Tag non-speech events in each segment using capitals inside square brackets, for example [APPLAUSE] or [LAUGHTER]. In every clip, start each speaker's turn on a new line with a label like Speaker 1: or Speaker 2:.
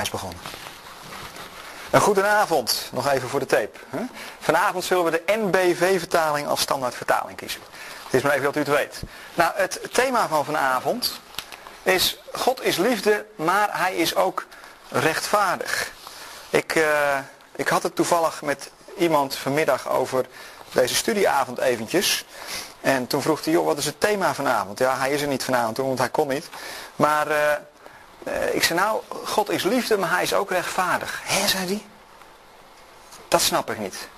Speaker 1: Hij is begonnen. Een goedenavond, nog even voor de tape. Vanavond zullen we de NBV-vertaling als standaard vertaling kiezen. Het is maar even dat u het weet. Nou, het thema van vanavond is God is liefde, maar hij is ook rechtvaardig. Ik, uh, ik had het toevallig met iemand vanmiddag over deze studieavond eventjes. En toen vroeg hij, joh, wat is het thema vanavond? Ja, hij is er niet vanavond, want hij kon niet. Maar uh, uh, ik zei, nou, God is liefde, maar hij is ook rechtvaardig. Hé, zei hij. Dat snap ik niet.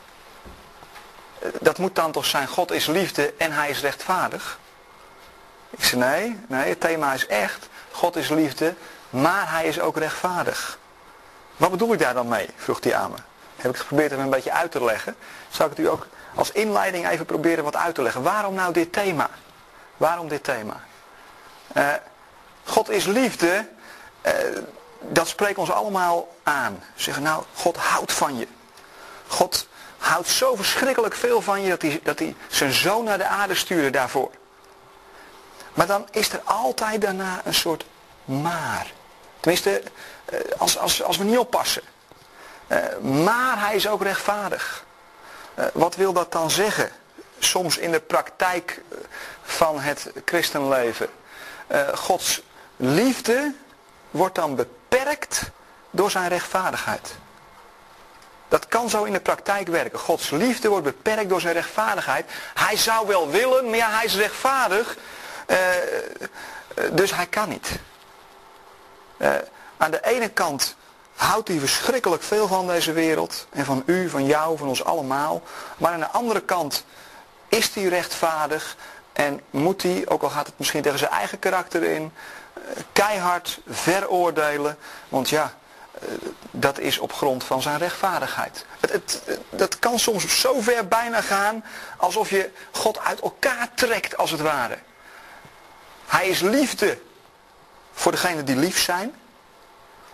Speaker 1: Dat moet dan toch zijn, God is liefde en hij is rechtvaardig? Ik zei, nee, nee, het thema is echt, God is liefde, maar hij is ook rechtvaardig. Wat bedoel ik daar dan mee? vroeg hij aan me. Heb ik geprobeerd hem een beetje uit te leggen. Zal ik het u ook als inleiding even proberen wat uit te leggen. Waarom nou dit thema? Waarom dit thema? Uh, God is liefde, uh, dat spreekt ons allemaal aan. Zeggen nou, God houdt van je. God houdt zo verschrikkelijk veel van je dat hij, dat hij zijn zoon naar de aarde stuurde daarvoor. Maar dan is er altijd daarna een soort maar. Tenminste, eh, als, als, als we niet oppassen. Maar hij is ook rechtvaardig. Eh, wat wil dat dan zeggen? Soms in de praktijk eh, van het christenleven. Gods liefde wordt dan beperkt door zijn rechtvaardigheid. Dat kan zo in de praktijk werken. Gods liefde wordt beperkt door zijn rechtvaardigheid. Hij zou wel willen, maar ja, hij is rechtvaardig. Uh, dus hij kan niet. Uh, aan de ene kant houdt hij verschrikkelijk veel van deze wereld. En van u, van jou, van ons allemaal. Maar aan de andere kant is hij rechtvaardig. En moet hij, ook al gaat het misschien tegen zijn eigen karakter in, eh, keihard veroordelen. Want ja, eh, dat is op grond van zijn rechtvaardigheid. Het, dat kan soms zo ver bijna gaan alsof je God uit elkaar trekt als het ware. Hij is liefde voor degenen die lief zijn.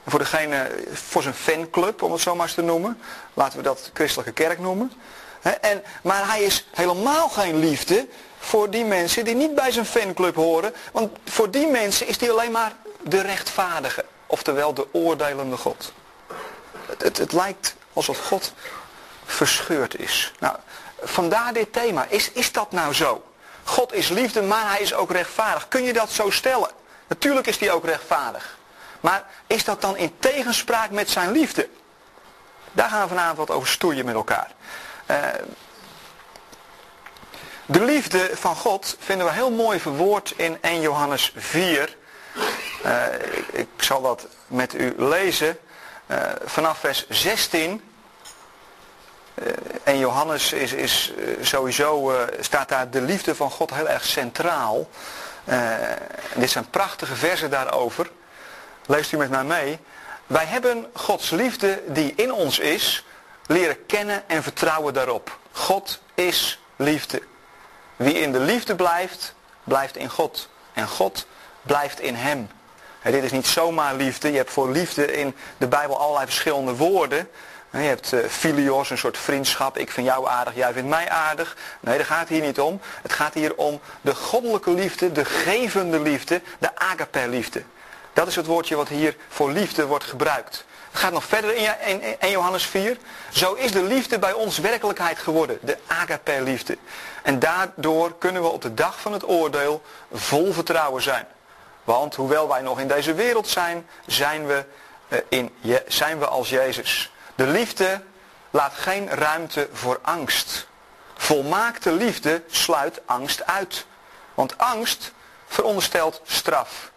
Speaker 1: Voor, degene, voor zijn fanclub, om het zo maar eens te noemen. Laten we dat christelijke kerk noemen. En, maar hij is helemaal geen liefde voor die mensen die niet bij zijn fanclub horen. Want voor die mensen is hij alleen maar de rechtvaardige. Oftewel de oordelende God. Het, het, het lijkt alsof God verscheurd is. Nou, vandaar dit thema. Is, is dat nou zo? God is liefde, maar hij is ook rechtvaardig. Kun je dat zo stellen? Natuurlijk is hij ook rechtvaardig. Maar is dat dan in tegenspraak met zijn liefde? Daar gaan we vanavond wat over stoeien met elkaar. Uh, de liefde van God vinden we heel mooi verwoord in 1 Johannes 4. Uh, ik, zal dat met u lezen. Uh, vanaf vers 16. en Johannes is, is sowieso, staat daar de liefde van God heel erg centraal. dit zijn prachtige versen daarover. Leest u met mij mee. Wij hebben Gods liefde die in ons is, leren kennen en vertrouwen daarop. God is liefde. Wie in de liefde blijft, blijft in God. En God blijft in hem. Dit is niet zomaar liefde. Je hebt voor liefde in de Bijbel allerlei verschillende woorden. Je hebt uh, filios, een soort vriendschap. Ik vind jou aardig, jij vindt mij aardig. Nee, daar gaat het hier niet om. Het gaat hier om de goddelijke liefde, de gevende liefde, de agape liefde. Dat is het woordje wat hier voor liefde wordt gebruikt. Het gaat nog verder in, 1 Johannes 4. Zo is de liefde bij ons werkelijkheid geworden. De agape liefde. En daardoor kunnen we op de dag van het oordeel vol vertrouwen zijn. Want hoewel wij nog in deze wereld zijn, zijn we, eh, in, zijn we als Jezus. De liefde laat geen ruimte voor angst. Volmaakte liefde sluit angst uit. Want angst veronderstelt straf.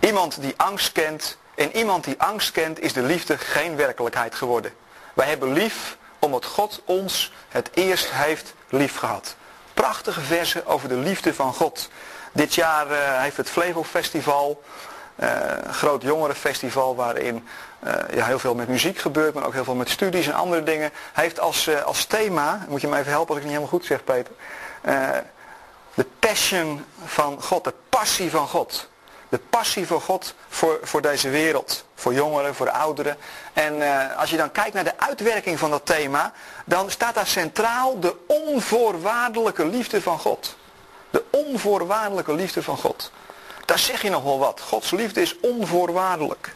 Speaker 1: Iemand die angst kent, en iemand die angst kent, is de liefde geen werkelijkheid geworden. Wij hebben lief omdat God ons het eerst heeft lief gehad. Prachtige versen over de liefde van God. Dit jaar uh, heeft het Flevo-festival, uh, groot jongerenfestival waarin uh, ja, heel veel met muziek gebeurt, maar ook heel veel met studies en andere dingen. heeft als, als thema, moet je me even helpen als ik niet helemaal goed zeg Peter, de passion van God, de passie van God. De passie voor God voor, voor deze wereld. Voor jongeren, voor ouderen. En uh, als je dan kijkt naar de uitwerking van dat thema, dan staat daar centraal de onvoorwaardelijke liefde van God. De onvoorwaardelijke liefde van God. Daar zeg je nog wel wat. Gods liefde is onvoorwaardelijk.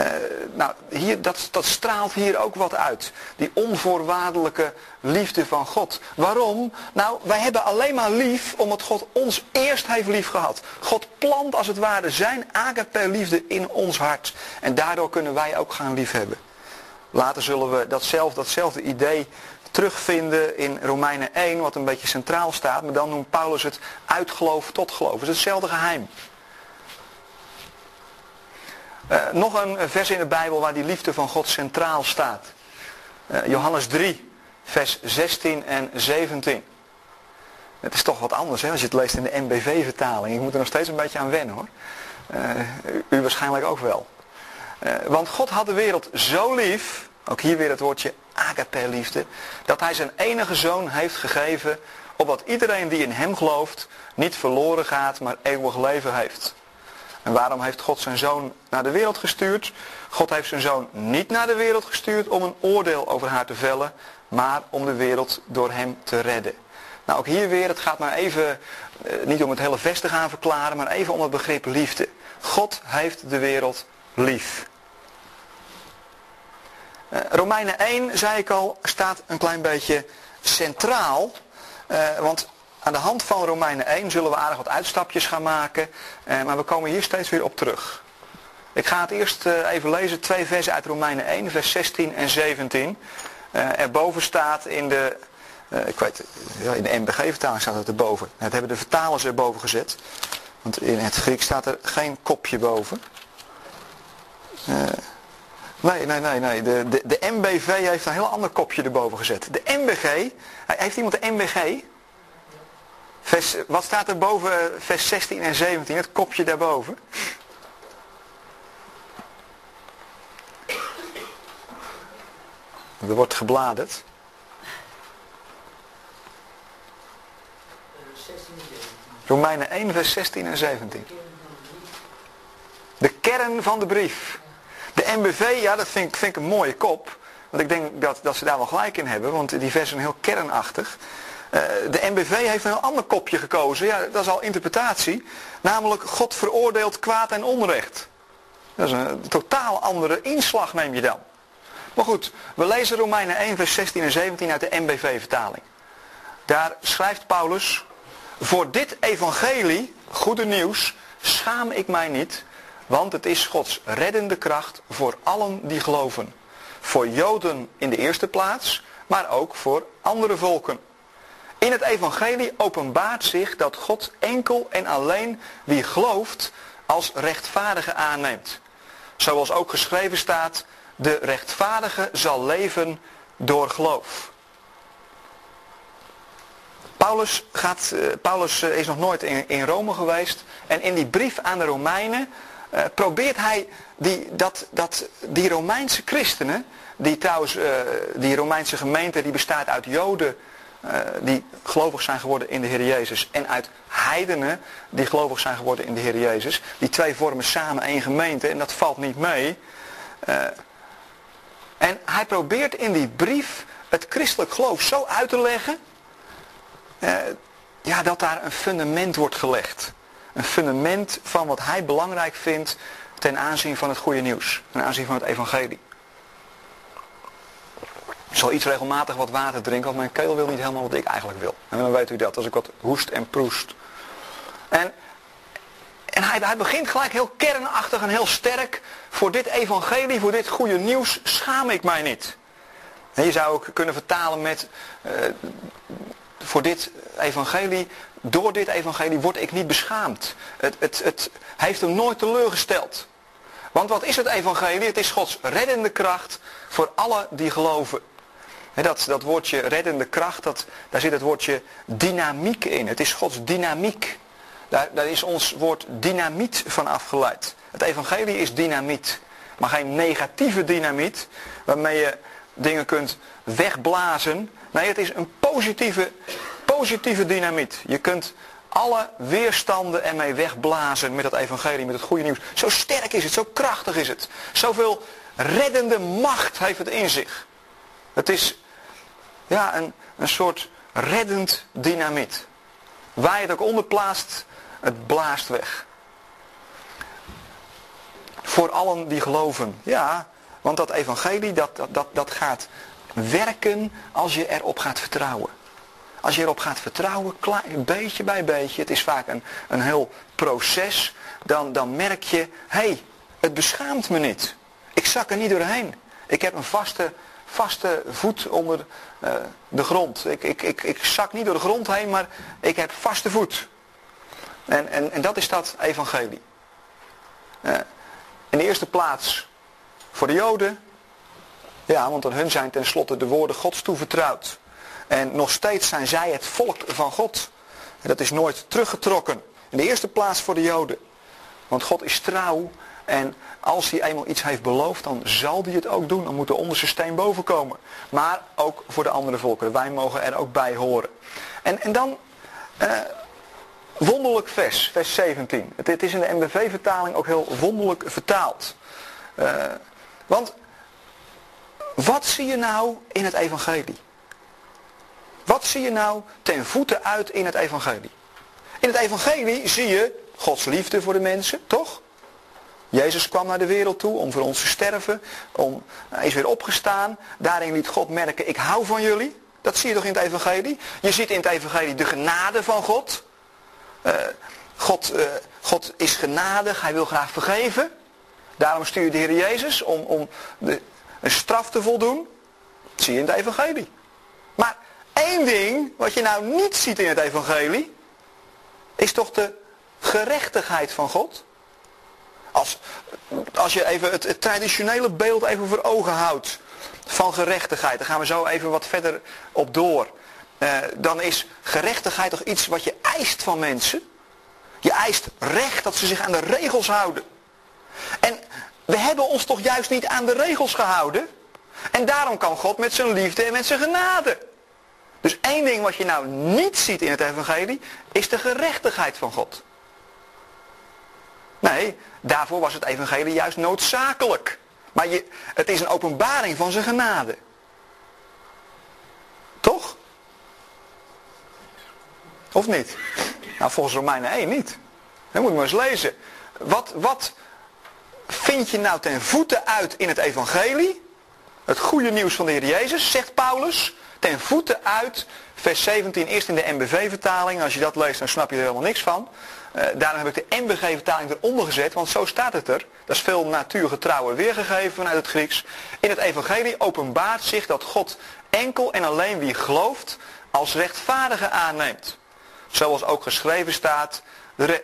Speaker 1: Uh, nou, hier, dat, dat straalt hier ook wat uit. Die onvoorwaardelijke liefde van God. Waarom? Nou, wij hebben alleen maar lief omdat God ons eerst heeft lief gehad. God plant als het ware zijn agape liefde in ons hart. En daardoor kunnen wij ook gaan liefhebben. Later zullen we datzelfde, datzelfde idee terugvinden in Romeinen 1, wat een beetje centraal staat. Maar dan noemt Paulus het uitgeloof tot geloof. Het is hetzelfde geheim. Uh, nog een vers in de Bijbel waar die liefde van God centraal staat. Uh, Johannes 3, vers 16 en 17. Het is toch wat anders hè, als je het leest in de NBV-vertaling. Ik moet er nog steeds een beetje aan wennen hoor. Uh, u waarschijnlijk ook wel. want God had de wereld zo lief, ook hier weer het woordje agape liefde, dat hij zijn enige zoon heeft gegeven, opdat iedereen die in hem gelooft niet verloren gaat, maar eeuwig leven heeft. En waarom heeft God zijn zoon naar de wereld gestuurd? God heeft zijn zoon niet naar de wereld gestuurd om een oordeel over haar te vellen, maar om de wereld door hem te redden. Nou, ook hier weer, het gaat maar even, eh, niet om het hele vest te gaan verklaren, maar even om het begrip liefde. God heeft de wereld lief. Eh, Romeinen 1, zei ik al, staat een klein beetje centraal. Eh, want aan de hand van Romeinen 1 zullen we aardig wat uitstapjes gaan maken. Eh, maar we komen hier steeds weer op terug. Ik ga het eerst eh, even lezen, twee versen uit Romeinen 1, vers 16 en 17. Uh, erboven staat in de, ik weet, in de MBG-vertaling staat het erboven. Het hebben de vertalers erboven gezet. Want in het Griek staat er geen kopje boven. Nee, nee, nee, nee. De, de, de MBV heeft een heel ander kopje erboven gezet. De MBG, heeft iemand de MBG? Vers, wat staat er boven vers 16 en 17, het kopje daarboven? Er wordt gebladerd. Romeinen 1, vers 16 en 17. De kern van de brief. De MBV, ja, dat vind ik, vind ik een mooie kop. Want ik denk dat, dat ze daar wel gelijk in hebben, want die vers is heel kernachtig. Uh, de MBV heeft een ander kopje gekozen. Ja, dat is al interpretatie. Namelijk, God veroordeelt kwaad en onrecht. Dat is een totaal andere inslag neem je dan. Maar goed, we lezen Romeinen 1 vers 16 en 17 uit de MBV-vertaling. Daar schrijft Paulus, voor dit evangelie, goede nieuws, schaam ik mij niet, want het is Gods reddende kracht voor allen die geloven. Voor Joden in de eerste plaats, maar ook voor andere volken. In het evangelie openbaart zich dat God enkel en alleen wie gelooft als rechtvaardige aanneemt. Zoals ook geschreven staat, de rechtvaardige zal leven door geloof. Paulus, gaat, eh, Paulus eh, is nog nooit in, in, Rome geweest en in die brief aan de Romeinen uh, probeert hij die, dat, dat, die Romeinse christenen, die trouwens, die Romeinse gemeente die bestaat uit Joden uh, die gelovig zijn geworden in de Heer Jezus en uit heidenen die gelovig zijn geworden in de Heer Jezus. Die twee vormen samen één gemeente en dat valt niet mee. Uh, en hij probeert in die brief het christelijk geloof zo uit te leggen uh, ja, dat daar een fundament wordt gelegd. Een fundament van wat hij belangrijk vindt ten aanzien van het goede nieuws. Ten aanzien van het evangelie. Zal iets regelmatig wat water drinken, want mijn keel wil niet helemaal wat ik eigenlijk wil. En dan weet u dat, als ik wat hoest en proest. En, en hij, hij begint gelijk heel kernachtig en heel sterk. Voor dit evangelie, voor dit goede nieuws, schaam ik mij niet. En je zou ook kunnen vertalen met, uh, voor dit evangelie, door dit evangelie word ik niet beschaamd. Het, het, het heeft hem nooit teleurgesteld. Want wat is het evangelie? Het is Gods reddende kracht voor alle die geloven dat, dat woordje reddende kracht, dat, daar zit het woordje dynamiek in. Het is Gods dynamiek. Daar, daar is ons woord dynamiet van afgeleid. Het evangelie is dynamiet. Maar geen negatieve dynamiet, waarmee je dingen kunt wegblazen. Nee, het is een positieve, positieve dynamiet. Je kunt alle weerstanden ermee wegblazen met het evangelie, met het goede nieuws. Zo sterk is het, zo krachtig is het. Zoveel reddende macht heeft het in zich. Het is ja, een, een soort reddend dynamiet. Waar je het ook onder plaatst, het blaast weg. voor allen die geloven. Ja, want dat evangelie dat, dat, dat, dat gaat werken als je erop gaat vertrouwen. Als je erop gaat vertrouwen, klein, beetje bij beetje, het is vaak een, een heel proces, dan, dan merk je, hé, hey, het beschaamt me niet. Ik zak er niet doorheen. Ik heb een vaste, vaste voet onder uh, de grond. Ik, ik, ik, ik zak niet door de grond heen, maar ik heb vaste voet. En, en, en dat is dat evangelie. Uh, in de eerste plaats voor de Joden. Ja, want aan hun zijn tenslotte de woorden Gods toevertrouwd. En nog steeds zijn zij het volk van God. En dat is nooit teruggetrokken. In de eerste plaats voor de Joden. Want God is trouw. En als hij eenmaal iets heeft beloofd, dan zal hij het ook doen. Dan moet de onderste steen boven komen. Maar ook voor de andere volkeren. Wij mogen er ook bij horen. En, en dan, eh, wonderlijk vers, vers 17. Het, is in de MBV-vertaling ook heel wonderlijk vertaald. Uh, want, wat zie je nou in het evangelie? Wat zie je nou ten voeten uit in het evangelie? In het evangelie zie je Gods liefde voor de mensen, toch? Jezus kwam naar de wereld toe om voor ons te sterven. Om, hij is weer opgestaan. Daarin liet God merken, ik hou van jullie. Dat zie je toch in het evangelie? Je ziet in het evangelie de genade van God. Uh, God, uh, God is genadig, hij wil graag vergeven. Daarom stuurde de Heer Jezus om, om de, een straf te voldoen. Dat zie je in het evangelie. Maar één ding wat je nou niet ziet in het evangelie, is toch de gerechtigheid van God. Als, als je even het, traditionele beeld even voor ogen houdt van gerechtigheid, daar gaan we zo even wat verder op door. Uh, dan is gerechtigheid toch iets wat je eist van mensen. Je eist recht dat ze zich aan de regels houden. En we hebben ons toch juist niet aan de regels gehouden. En daarom kan God met zijn liefde en met zijn genade. Dus één ding wat je nou niet ziet in het evangelie, is de gerechtigheid van God. Daarvoor was het evangelie juist noodzakelijk. Maar je, het is een openbaring van zijn genade. Toch? Of niet? Nou, volgens Romeinen 1 niet. Dat moet je maar eens lezen. Wat, wat vind je nou ten voeten uit in het evangelie? Het goede nieuws van de Heer Jezus, zegt Paulus. Ten voeten uit, vers 17, eerst in de MBV-vertaling. Als je dat leest, dan snap je er helemaal niks van. Uh, daarom heb ik de MBG-vertaling eronder gezet, want zo staat het er. Dat is veel natuurgetrouwer weergegeven vanuit het Grieks. In het evangelie openbaart zich dat God enkel en alleen wie gelooft als rechtvaardige aanneemt. Zoals ook geschreven staat,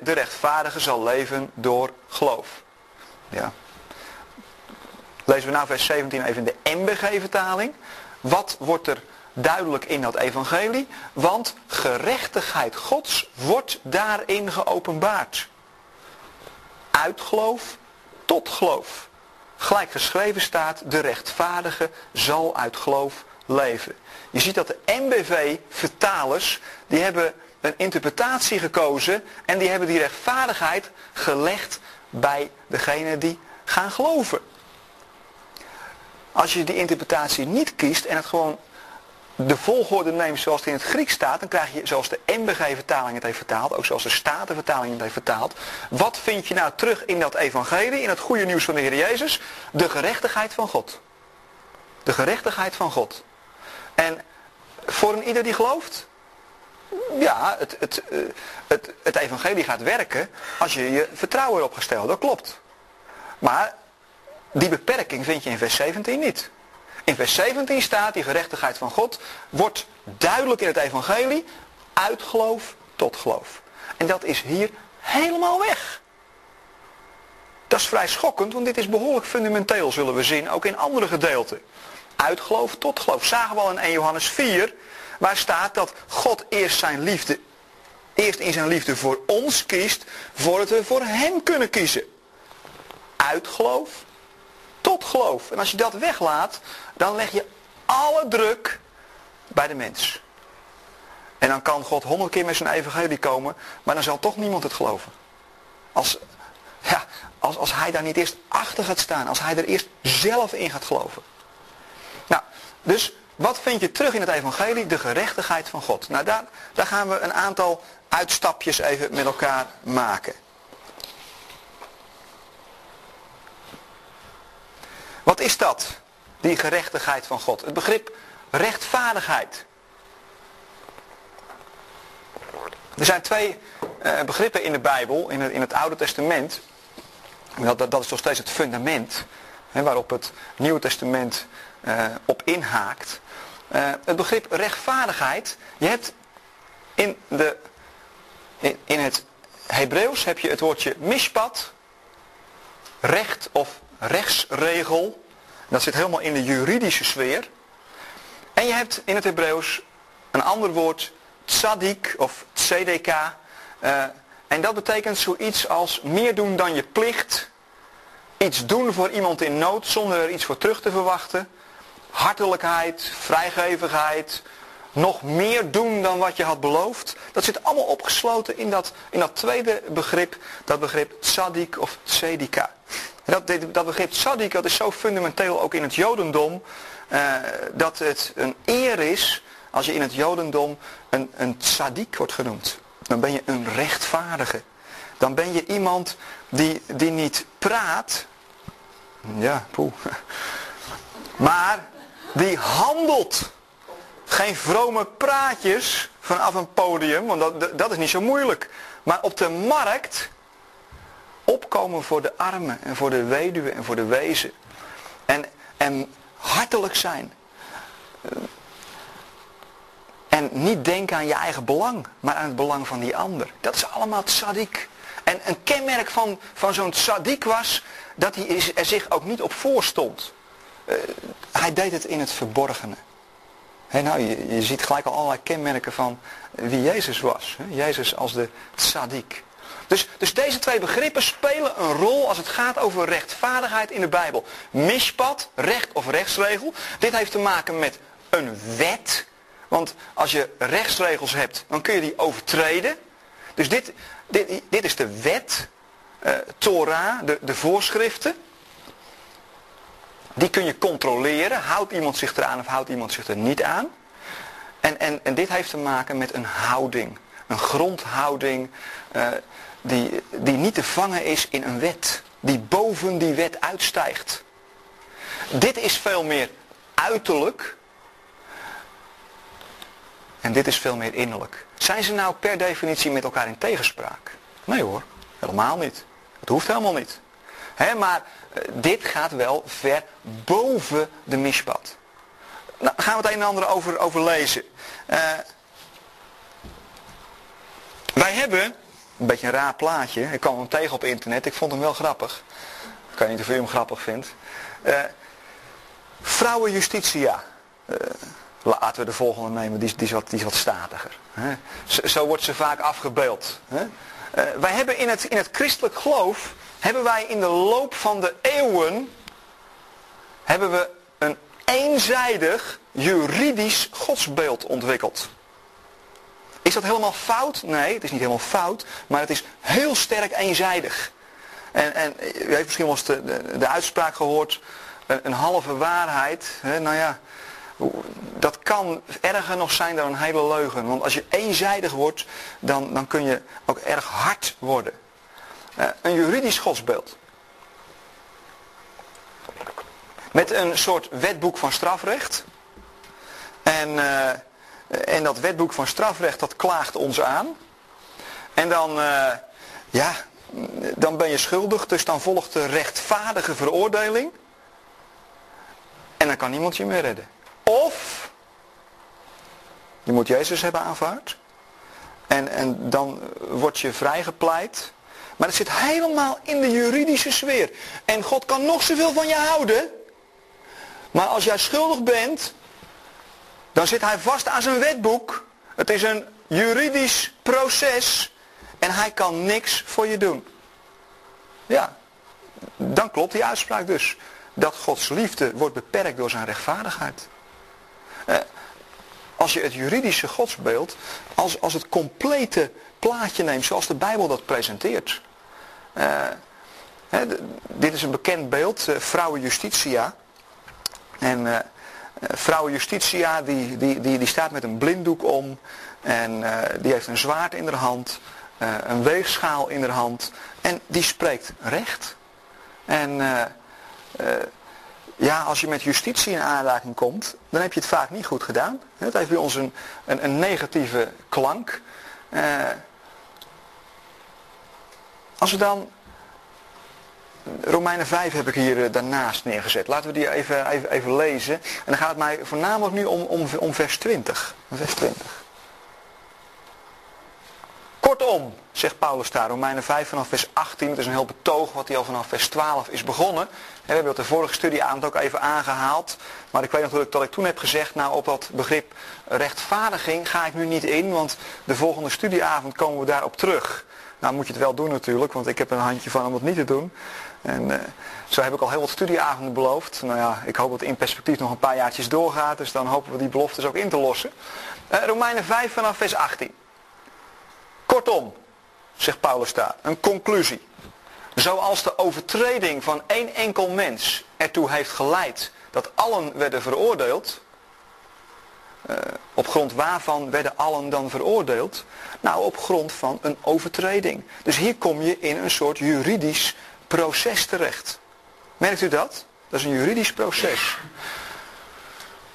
Speaker 1: de rechtvaardige zal leven door geloof. Ja. Lezen we nou vers 17 even in de MBG-vertaling. Wat wordt er duidelijk in dat evangelie? Want gerechtigheid Gods wordt daarin geopenbaard. Uit geloof tot geloof. Gelijk geschreven staat, de rechtvaardige zal uit geloof leven. Je ziet dat de MBV-vertalers, die hebben een interpretatie gekozen en die hebben die rechtvaardigheid gelegd bij degene die gaan geloven. Als je die interpretatie niet kiest en het gewoon de volgorde neemt zoals het in het Grieks staat, dan krijg je zoals de MBG-vertaling het heeft vertaald, ook zoals de Statenvertaling het heeft vertaald. Wat vind je nou terug in dat evangelie, in het goede nieuws van de Heer Jezus? De gerechtigheid van God. De gerechtigheid van God. En voor een ieder die gelooft, ja, het, het, eh, het, het evangelie gaat werken als je je vertrouwen erop gesteld. Dat klopt. Maar die beperking vind je in vers 17 niet. In vers 17 staat, die gerechtigheid van God wordt duidelijk in het evangelie uit geloof tot geloof. En dat is hier helemaal weg. Dat is vrij schokkend, want dit is behoorlijk fundamenteel, zullen we zien, ook in andere gedeelten. Uit geloof tot geloof. Zagen we al in 1 Johannes 4, waar staat dat God eerst zijn liefde, eerst in zijn liefde voor ons kiest, voordat we voor hem kunnen kiezen. Uit geloof tot geloof. En als je dat weglaat, dan leg je alle druk bij de mens. En dan kan God honderd keer met zijn evangelie komen, maar dan zal toch niemand het geloven. Als, ja, als, als hij daar niet eerst achter gaat staan, als hij er eerst zelf in gaat geloven. Nou, dus wat vind je terug in het evangelie? De gerechtigheid van God. Nou, daar, daar gaan we een aantal uitstapjes even met elkaar maken. Is dat, die gerechtigheid van God? Het begrip rechtvaardigheid. Er zijn twee uh, begrippen in de Bijbel, in het, in het Oude Testament. Dat, dat, dat is nog steeds het fundament hè, waarop het Nieuwe Testament uh, op inhaakt. Uh, het begrip rechtvaardigheid. Je hebt in, de, in het Hebreeuws heb je het woordje mishpat, recht of rechtsregel. Dat zit helemaal in de juridische sfeer. En je hebt in het Hebreeuws een ander woord, tzadik of tzedk. Uh, en dat betekent zoiets als meer doen dan je plicht. Iets doen voor iemand in nood zonder er iets voor terug te verwachten. Hartelijkheid, vrijgevigheid, nog meer doen dan wat je had beloofd. Dat zit allemaal opgesloten in dat, in dat tweede begrip, dat begrip tzadik of tzedika. Dat, dat begrip tzadik dat is zo fundamenteel ook in het jodendom, uh, dat het een eer is als je in het jodendom een, een tzaddik wordt genoemd. Dan ben je een rechtvaardige. Dan ben je iemand die, die niet praat, ja, poeh, [LAUGHS] maar die handelt. Geen vrome praatjes vanaf een podium, want dat, dat is niet zo moeilijk. Maar op de markt opkomen voor de armen en voor de weduwe en voor de wezen. En, en hartelijk zijn. En niet denken aan je eigen belang, maar aan het belang van die ander. Dat is allemaal tzaddik. En een kenmerk van, van zo'n tzaddik was dat hij er zich ook niet op voorstond. Uh, hij deed het in het verborgene. Hey, nou, je, je, ziet gelijk al allerlei kenmerken van wie Jezus was. Jezus als de tzaddik. Dus, dus deze twee begrippen spelen een rol als het gaat over rechtvaardigheid in de Bijbel. Mishpat, recht of rechtsregel. Dit heeft te maken met een wet. Want als je rechtsregels hebt, dan kun je die overtreden. Dus dit, dit, dit is de wet, uh, Torah, de, de voorschriften. Die kun je controleren. Houdt iemand zich eraan of houdt iemand zich er niet aan? En, en, en dit heeft te maken met een houding. Een grondhouding uh, die, die niet te vangen is in een wet. Die boven die wet uitstijgt. Dit is veel meer uiterlijk. En dit is veel meer innerlijk. Zijn ze nou per definitie met elkaar in tegenspraak? Nee hoor, helemaal niet. Het hoeft helemaal niet. Maar uh, dit gaat wel ver boven de mispad. Nou, gaan we het een en ander over, over lezen. Uh, wij hebben, een beetje een raar plaatje, ik kwam hem tegen op internet, ik vond hem wel grappig. Ik kan niet of u hem grappig vindt. Uh, vrouwenjustitia. laten we de volgende nemen, die, die, is, wat, die is wat statiger. Zo, wordt ze vaak afgebeeld. Hè? wij hebben in het, in het christelijk geloof hebben wij in de loop van de eeuwen hebben we een eenzijdig juridisch godsbeeld ontwikkeld. Is dat helemaal fout? Nee, het is niet helemaal fout, maar het is heel sterk eenzijdig. En, en u heeft misschien wel eens de, de, de uitspraak gehoord, een, halve waarheid. Hè, nou ja, dat kan erger nog zijn dan een hele leugen. Want als je eenzijdig wordt, dan, dan kun je ook erg hard worden. Uh, een juridisch godsbeeld. Met een soort wetboek van strafrecht. En, uh, en dat wetboek van strafrecht dat klaagt ons aan. En dan, uh, ja, dan ben je schuldig, dus dan volgt de rechtvaardige veroordeling. En dan kan niemand je meer redden. Of je moet Jezus hebben aanvaard. En, en dan word je vrijgepleit. Maar het zit helemaal in de juridische sfeer. En God kan nog zoveel van je houden. Maar als jij schuldig bent, dan zit hij vast aan zijn wetboek. Het is een juridisch proces. En hij kan niks voor je doen. Ja, dan klopt die uitspraak dus. Dat Gods liefde wordt beperkt door zijn rechtvaardigheid. Eh, als je het juridische godsbeeld als, als het complete plaatje neemt zoals de Bijbel dat presenteert. Hè, dit is een bekend beeld, uh, vrouwen justitia. En uh, vrouwen justitia die, die, die, die staat met een blinddoek om. En die heeft een zwaard in haar hand. een weegschaal in haar hand. En die spreekt recht. En ja, als je met justitie in aanraking komt, dan heb je het vaak niet goed gedaan. Het heeft bij ons een, een, een negatieve klank. Als we dan Romeinen 5 heb ik hier eh, daarnaast neergezet. Laten we die even, even, even lezen. En dan gaat het mij voornamelijk nu om, om, om vers 20. Vers 20. Kortom, zegt Paulus daar, Romeinen 5 vanaf vers 18. Het is een heel betoog wat hij al vanaf vers 12 is begonnen. We hebben het de vorige studieavond ook even aangehaald. Maar ik weet natuurlijk dat ik toen heb gezegd, nou op dat begrip rechtvaardiging ga ik nu niet in. Want de volgende studieavond komen we daarop terug. Nou moet je het wel doen natuurlijk, want ik heb een handje van om het niet te doen. En uh, zo heb ik al heel wat studieavonden beloofd. Nou ja, ik hoop dat in perspectief nog een paar jaartjes doorgaat. Dus dan hopen we die beloftes ook in te lossen. Uh, Romeinen 5 vanaf vers 18. Kortom, zegt Paulus daar, een conclusie. Zoals de overtreding van één enkel mens ertoe heeft geleid dat allen werden veroordeeld. Uh, op grond waarvan werden allen dan veroordeeld? Nou, op grond van een overtreding. Dus hier kom je in een soort juridisch proces terecht. Merkt u dat? Dat is een juridisch proces.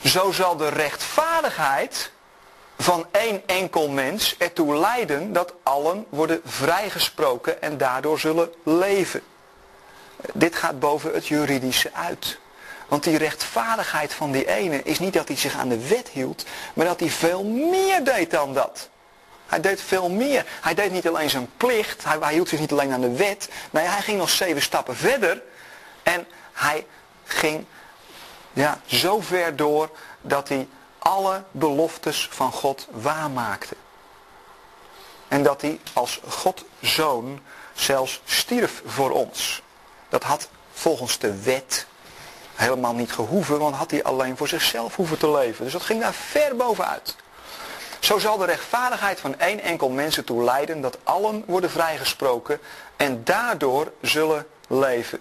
Speaker 1: Zo zal de rechtvaardigheid van één enkel mens ertoe leiden dat allen worden vrijgesproken en daardoor zullen leven. Dit gaat boven het juridische uit. Want die rechtvaardigheid van die ene is niet dat hij zich aan de wet hield, maar dat hij veel meer deed dan dat. Hij deed veel meer. Hij deed niet alleen zijn plicht, hij, hij hield zich niet alleen aan de wet. Nee, hij ging nog zeven stappen verder. En hij ging ja, zo ver door dat hij alle beloftes van God waarmaakte. En dat hij als God zoon zelfs stierf voor ons. Dat had volgens de wet helemaal niet gehoeven, want had hij alleen voor zichzelf hoeven te leven. Dus dat ging daar ver bovenuit. Zo zal de rechtvaardigheid van één enkel mens ertoe leiden dat allen worden vrijgesproken en daardoor zullen leven.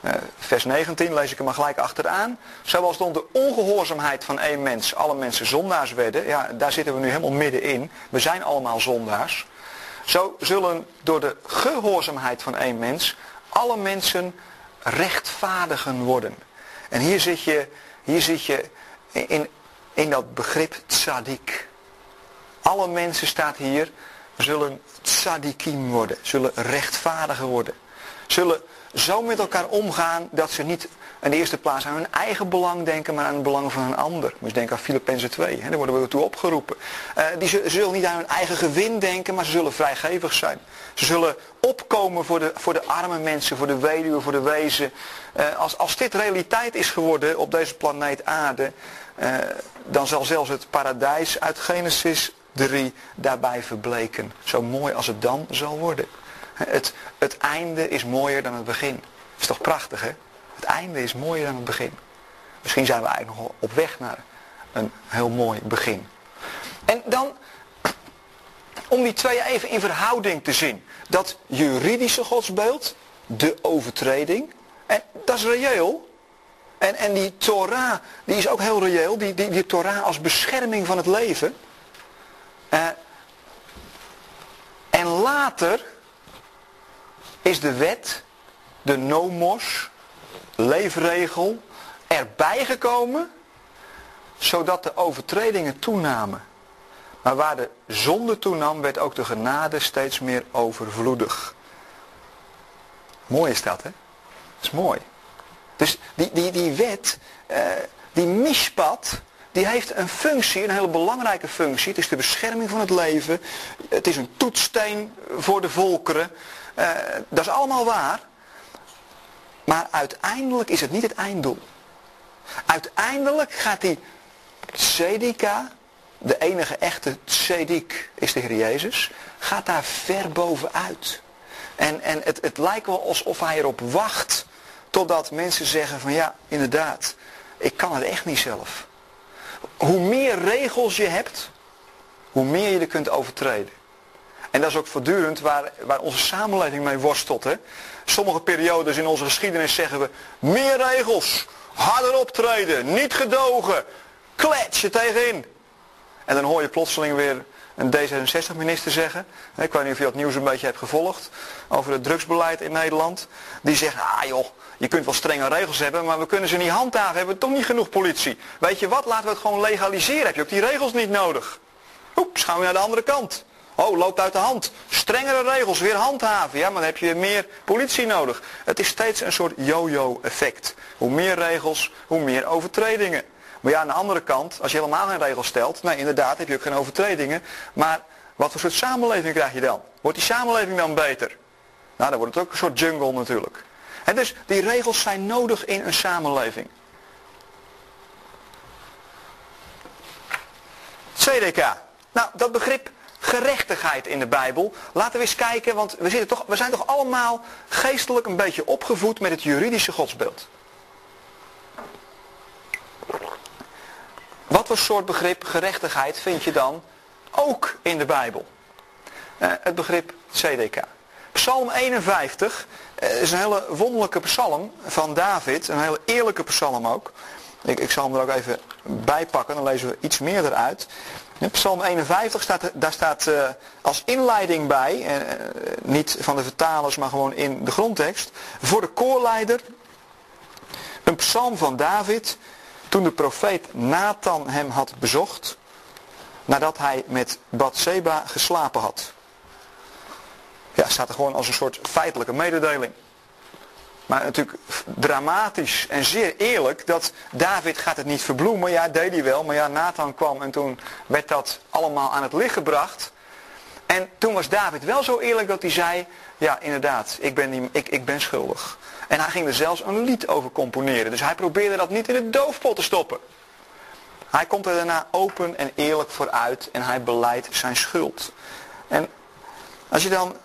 Speaker 1: Uh, vers 19 lees ik hem maar gelijk achteraan. Zoals door de ongehoorzaamheid van één mens alle mensen zondaars werden. Ja, daar zitten we nu helemaal middenin. We zijn allemaal zondaars. Zo zullen door de gehoorzaamheid van één mens alle mensen rechtvaardigen worden. En hier zit je, hier zit je in, in dat begrip tzaddik. Alle mensen staat hier zullen tzaddikim worden, zullen rechtvaardigen worden. Zullen zo met elkaar omgaan dat ze niet in de eerste plaats aan hun eigen belang denken, maar aan het belang van een ander. Moet je denken aan Filippenzen 2, hè, daar worden we toe opgeroepen. Uh, die zullen niet aan hun eigen gewin denken, maar ze zullen vrijgevig zijn. Ze zullen opkomen voor de, voor de arme mensen, voor de weduwe, voor de wezen. Uh, als, als dit realiteit is geworden op deze planeet aarde, uh, dan zal zelfs het paradijs uit Genesis 3 daarbij verbleken. Zo mooi als het dan zal worden. Het, het einde is mooier dan het begin. Is toch prachtig hè? Het einde is mooier dan het begin. Misschien zijn we eigenlijk nog op weg naar een heel mooi begin. En dan, [CLEARS THROAT] om die twee even in verhouding te zien. Dat juridische godsbeeld, de overtreding, en dat is reëel. En, en die Torah, die is ook heel reëel. Die, die, die Torah als bescherming van het leven. Uh, en later is de wet, de nomos, leefregel, erbij gekomen, zodat de overtredingen toenamen. Maar waar de zonde toenam, werd ook de genade steeds meer overvloedig. Mooi is dat, hè? Dat is mooi. Dus die, die, die wet, uh, die mispad, die heeft een functie, een hele belangrijke functie. Het is de bescherming van het leven. Het is een toetssteen voor de volkeren. Uh, dat is allemaal waar. Maar uiteindelijk is het niet het einddoel. Uiteindelijk gaat die tzedika, de enige echte tzedik is de Heer Jezus, gaat daar ver bovenuit. En, en het, het lijkt wel alsof hij erop wacht totdat mensen zeggen van ja, inderdaad, ik kan het echt niet zelf. Hoe meer regels je hebt, hoe meer je er kunt overtreden. En dat is ook voortdurend waar, waar onze samenleving mee worstelt. Hè? Sommige periodes in onze geschiedenis zeggen we, meer regels, harder optreden, niet gedogen, klets je tegenin. En dan hoor je plotseling weer een D66-minister zeggen. Ik weet niet of je dat nieuws een beetje hebt gevolgd. Over het drugsbeleid in Nederland. Die zegt, ah joh, je kunt wel strenge regels hebben, maar we kunnen ze niet handhaven. We hebben toch niet genoeg politie. Weet je wat, laten we het gewoon legaliseren. Heb je ook die regels niet nodig. Oeps, gaan we naar de andere kant. Oh, loopt uit de hand. Strengere regels, weer handhaven. Ja, maar dan heb je meer politie nodig. Het is steeds een soort yo-yo effect. Hoe meer regels, hoe meer overtredingen. Maar ja, aan de andere kant, als je helemaal geen regels stelt, nee inderdaad heb je ook geen overtredingen. Maar wat voor soort samenleving krijg je dan? Wordt die samenleving dan beter? Nou, dan wordt het ook een soort jungle natuurlijk. Dus die regels zijn nodig in een samenleving. CDK. Nou, dat begrip gerechtigheid in de Bijbel. Laten we eens kijken, want we, zitten toch, we zijn toch allemaal geestelijk een beetje opgevoed met het juridische godsbeeld. Wat voor soort begrip gerechtigheid vind je dan ook in de Bijbel? Eh, het begrip CDK. Psalm 51 eh, is een hele wonderlijke psalm van David. Een hele eerlijke psalm ook. Ik, ik zal hem er ook even bij pakken, dan lezen we iets meer eruit. Psalm 51, staat, daar staat uh, als inleiding bij, uh, niet van de vertalers, maar gewoon in de grondtekst. Voor de koorleider, een psalm van David, toen de profeet Nathan hem had bezocht, nadat hij met Bathseba geslapen had. Ja, staat er gewoon als een soort feitelijke mededeling. Maar natuurlijk dramatisch en zeer eerlijk dat David gaat het niet verbloemen. Ja, deed hij wel. Maar ja, Nathan kwam en toen werd dat allemaal aan het licht gebracht. En toen was David wel zo eerlijk dat hij zei, ja inderdaad, ik ben, ik, ik ben schuldig. En hij ging er zelfs een lied over componeren. Dus hij probeerde dat niet in de doofpot te stoppen. Hij komt er daarna open en eerlijk voor uit en hij beleidt zijn schuld. En als je dan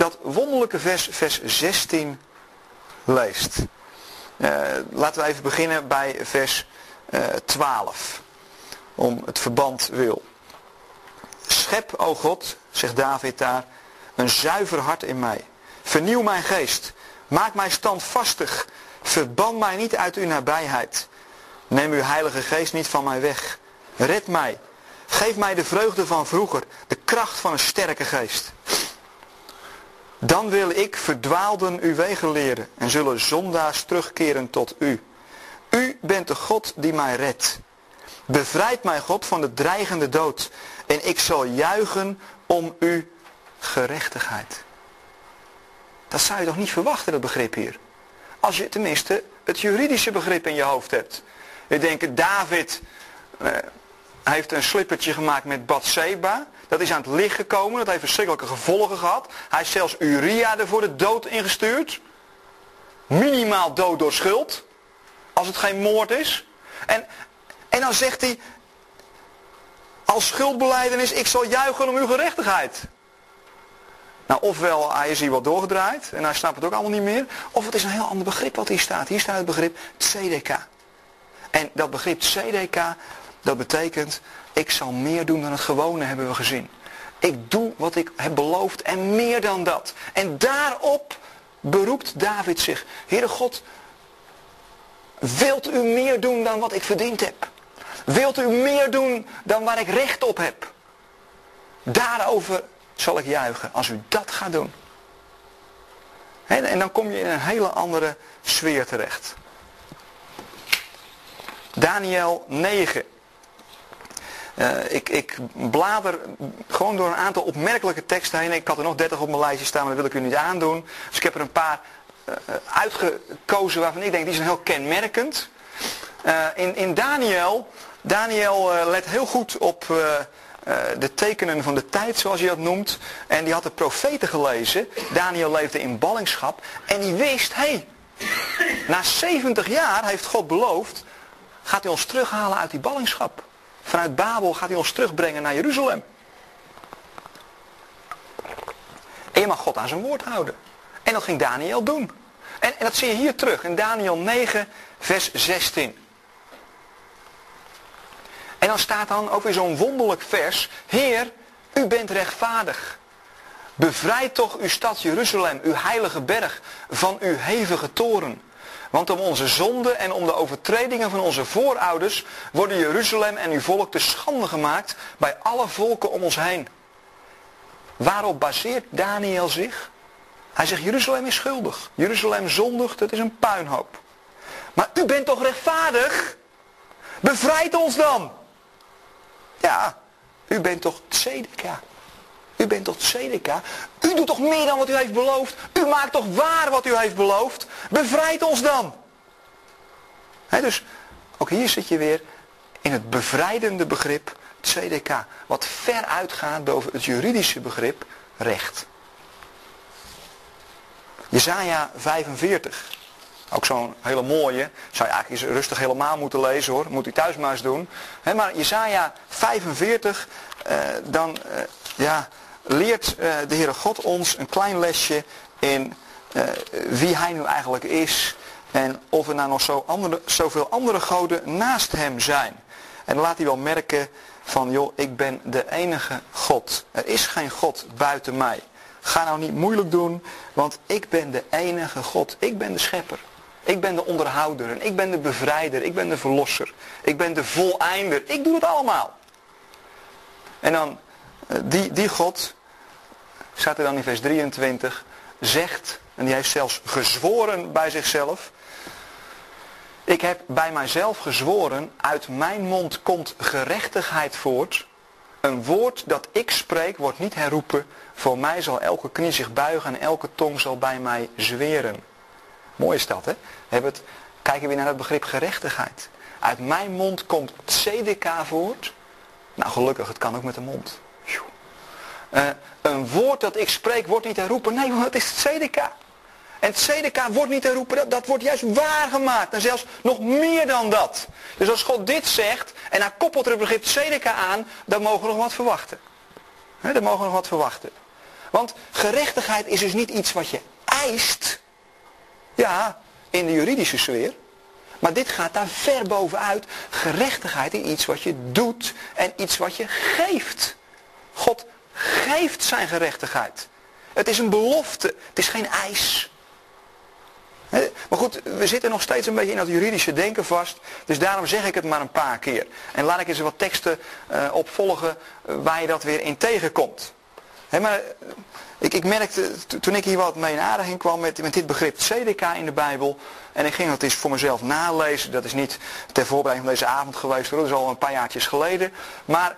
Speaker 1: dat wonderlijke vers, vers 16 leest. Uh, laten we even beginnen bij vers uh, eh, 12. Om het verband wil. Schep, o God, zegt David daar, een zuiver hart in mij. Vernieuw mijn geest. Maak mij standvastig. Verban mij niet uit uw nabijheid. Neem uw heilige geest niet van mij weg. Red mij. Geef mij de vreugde van vroeger. De kracht van een sterke geest. Dan wil ik verdwaalden uw wegen leren en zullen zondaars terugkeren tot u. U bent de God die mij redt. Bevrijd mij God van de dreigende dood en ik zal juichen om uw gerechtigheid. Dat zou je toch niet verwachten, dat begrip hier. Als je tenminste het juridische begrip in je hoofd hebt. Je denkt, David eh, heeft een slippertje gemaakt met Bathseba. Dat is aan het licht gekomen. Dat heeft verschrikkelijke gevolgen gehad. Hij heeft zelfs Uria er voor de dood ingestuurd. Minimaal dood door schuld. Als het geen moord is. En, en dan zegt hij. Als schuldbeleidenis, ik zal juichen om uw gerechtigheid. Nou, ofwel hij is hier wat doorgedraaid en hij snapt het ook allemaal niet meer. Of het is een heel ander begrip wat hier staat. Hier staat het begrip CDK. En dat begrip CDK, dat betekent ik zal meer doen dan het gewone, hebben we gezien. Ik doe wat ik heb beloofd en meer dan dat. En daarop beroept David zich. Heere God, wilt u meer doen dan wat ik verdiend heb? Wilt u meer doen dan waar ik recht op heb? Daarover zal ik juichen als u dat gaat doen. En dan kom je in een hele andere sfeer terecht. Daniel 9. Uh, ik, ik blader gewoon door een aantal opmerkelijke teksten heen. Ik had er nog 30 op mijn lijstje staan, maar dat wil ik u niet aandoen. Dus ik heb er een paar uh, uitgekozen waarvan ik denk, die zijn heel kenmerkend. In, in Daniel, Daniel let heel goed op de tekenen van de tijd, zoals je dat noemt. En die had de profeten gelezen. Daniel leefde in ballingschap. En die wist, hé, hey, na 70 jaar heeft God beloofd, gaat hij ons terughalen uit die ballingschap. Vanuit Babel gaat hij ons terugbrengen naar Jeruzalem. En je mag God aan zijn woord houden. En dat ging Daniel doen. En, en dat zie je hier terug in Daniel 9, vers 16. En dan staat dan ook weer zo'n wonderlijk vers. Heer, u bent rechtvaardig. Bevrijd toch uw stad Jeruzalem, uw heilige berg, van uw hevige toren. Want om onze zonden en om de overtredingen van onze voorouders worden Jeruzalem en uw volk te schande gemaakt bij alle volken om ons heen. Waarop baseert Daniel zich? Hij zegt Jeruzalem is schuldig. Jeruzalem zondigt, het is een puinhoop. Maar u bent toch rechtvaardig? Bevrijd ons dan. Ja, u bent toch tzedeka. U bent toch tzedeka. U doet toch meer dan wat u heeft beloofd. U maakt toch waar wat u heeft beloofd. Bevrijd ons dan. dus ook hier zit je weer in het bevrijdende begrip tzedeka. Wat ver uitgaat boven het juridische begrip recht. Jezaja 45. Ook zo'n hele mooie. Zou je eigenlijk eens rustig helemaal moeten lezen hoor. Moet u thuis maar eens doen. maar Jesaja 45, eh, dan eh, ja, leert eh, de Heere God ons een klein lesje in eh, wie hij nu eigenlijk is. En of er nou nog zo andere, zoveel andere goden naast hem zijn. En laat hij wel merken van joh, ik ben de enige God. Er is geen God buiten mij. Ga nou niet moeilijk doen, want ik ben de enige God. Ik ben de schepper. Ik ben de onderhouder en ik ben de bevrijder, ik ben de verlosser. Ik ben de voleinder. Ik doe het allemaal. En dan, die, die God, staat er dan in vers 23, zegt, en die heeft zelfs gezworen bij zichzelf. Ik heb bij mijzelf gezworen, uit mijn mond komt gerechtigheid voort. Een woord dat ik spreek wordt niet herroepen. Voor mij zal elke knie zich buigen en elke tong zal bij mij zweren. Mooi is dat, hè? Hebben het, kijken weer naar het begrip gerechtigheid. Uit mijn mond komt tzedeka voort. Nou, gelukkig, het kan ook met de mond. Uh, een woord dat ik spreek wordt niet herroepen. Nee, want het is tzedeka. En tzedeka wordt niet herroepen, dat, dat wordt juist waargemaakt. En zelfs nog meer dan dat. Dus als God dit zegt en hij koppelt er het begrip tzedeka aan, dan mogen we nog wat verwachten. Dan mogen we nog wat verwachten. Want gerechtigheid is dus niet iets wat je eist. Ja, in de juridische sfeer. Maar dit gaat daar ver bovenuit. Gerechtigheid is iets wat je doet en iets wat je geeft. God geeft zijn gerechtigheid. Het is een belofte, het is geen eis. Maar goed, we zitten nog steeds een beetje in dat juridische denken vast. Dus daarom zeg ik het maar een paar keer. En laat ik eens wat teksten uh, opvolgen uh, waar je dat weer in tegenkomt. maar ik, ik merkte, toen ik hier wat mee in aardiging kwam met, met dit begrip CDK in de Bijbel. En ik ging dat eens voor mezelf nalezen. Dat is niet ter voorbereiding van deze avond geweest. Dat is al een paar jaartjes geleden. Maar eh,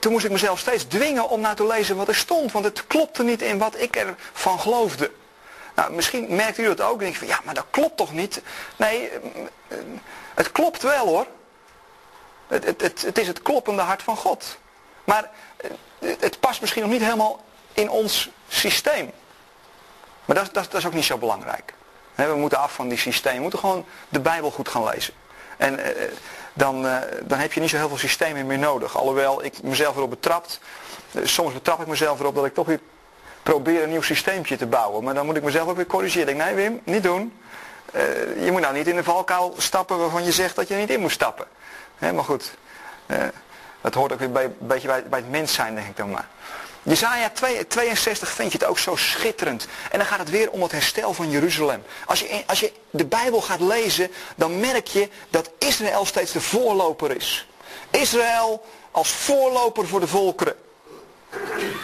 Speaker 1: toen moest ik mezelf steeds dwingen om nou te lezen wat er stond. Want het klopte niet in wat ik ervan geloofde. Nou, misschien merkt u dat ook. En denk van, ja, maar dat klopt toch niet? Nee, eh, het klopt wel hoor. Het, het, het, het is het kloppende hart van God. Maar eh, het past misschien nog niet helemaal in ons systeem. Maar dat, dat, dat is ook niet zo belangrijk. We moeten af van die systeem. We moeten gewoon de Bijbel goed gaan lezen. En eh, dan, eh, dan heb je niet zo heel veel systemen meer nodig. Alhoewel ik mezelf erop betrapt. Eh, soms betrap ik mezelf erop dat ik toch weer probeer een nieuw systeempje te bouwen. Maar dan moet ik mezelf ook weer corrigeren. Ik denk, nee Wim, niet doen. je moet nou niet in de valkuil stappen waarvan je zegt dat je niet in moet stappen. maar goed, dat hoort ook weer bij, een beetje bij, bij het mens zijn, denk ik dan maar. Jezaja 62 vind je het ook zo schitterend. En dan gaat het weer om het herstel van Jeruzalem. Als je, als je de Bijbel gaat lezen, dan merk je dat Israël steeds de voorloper is. Israël als voorloper voor de volkeren.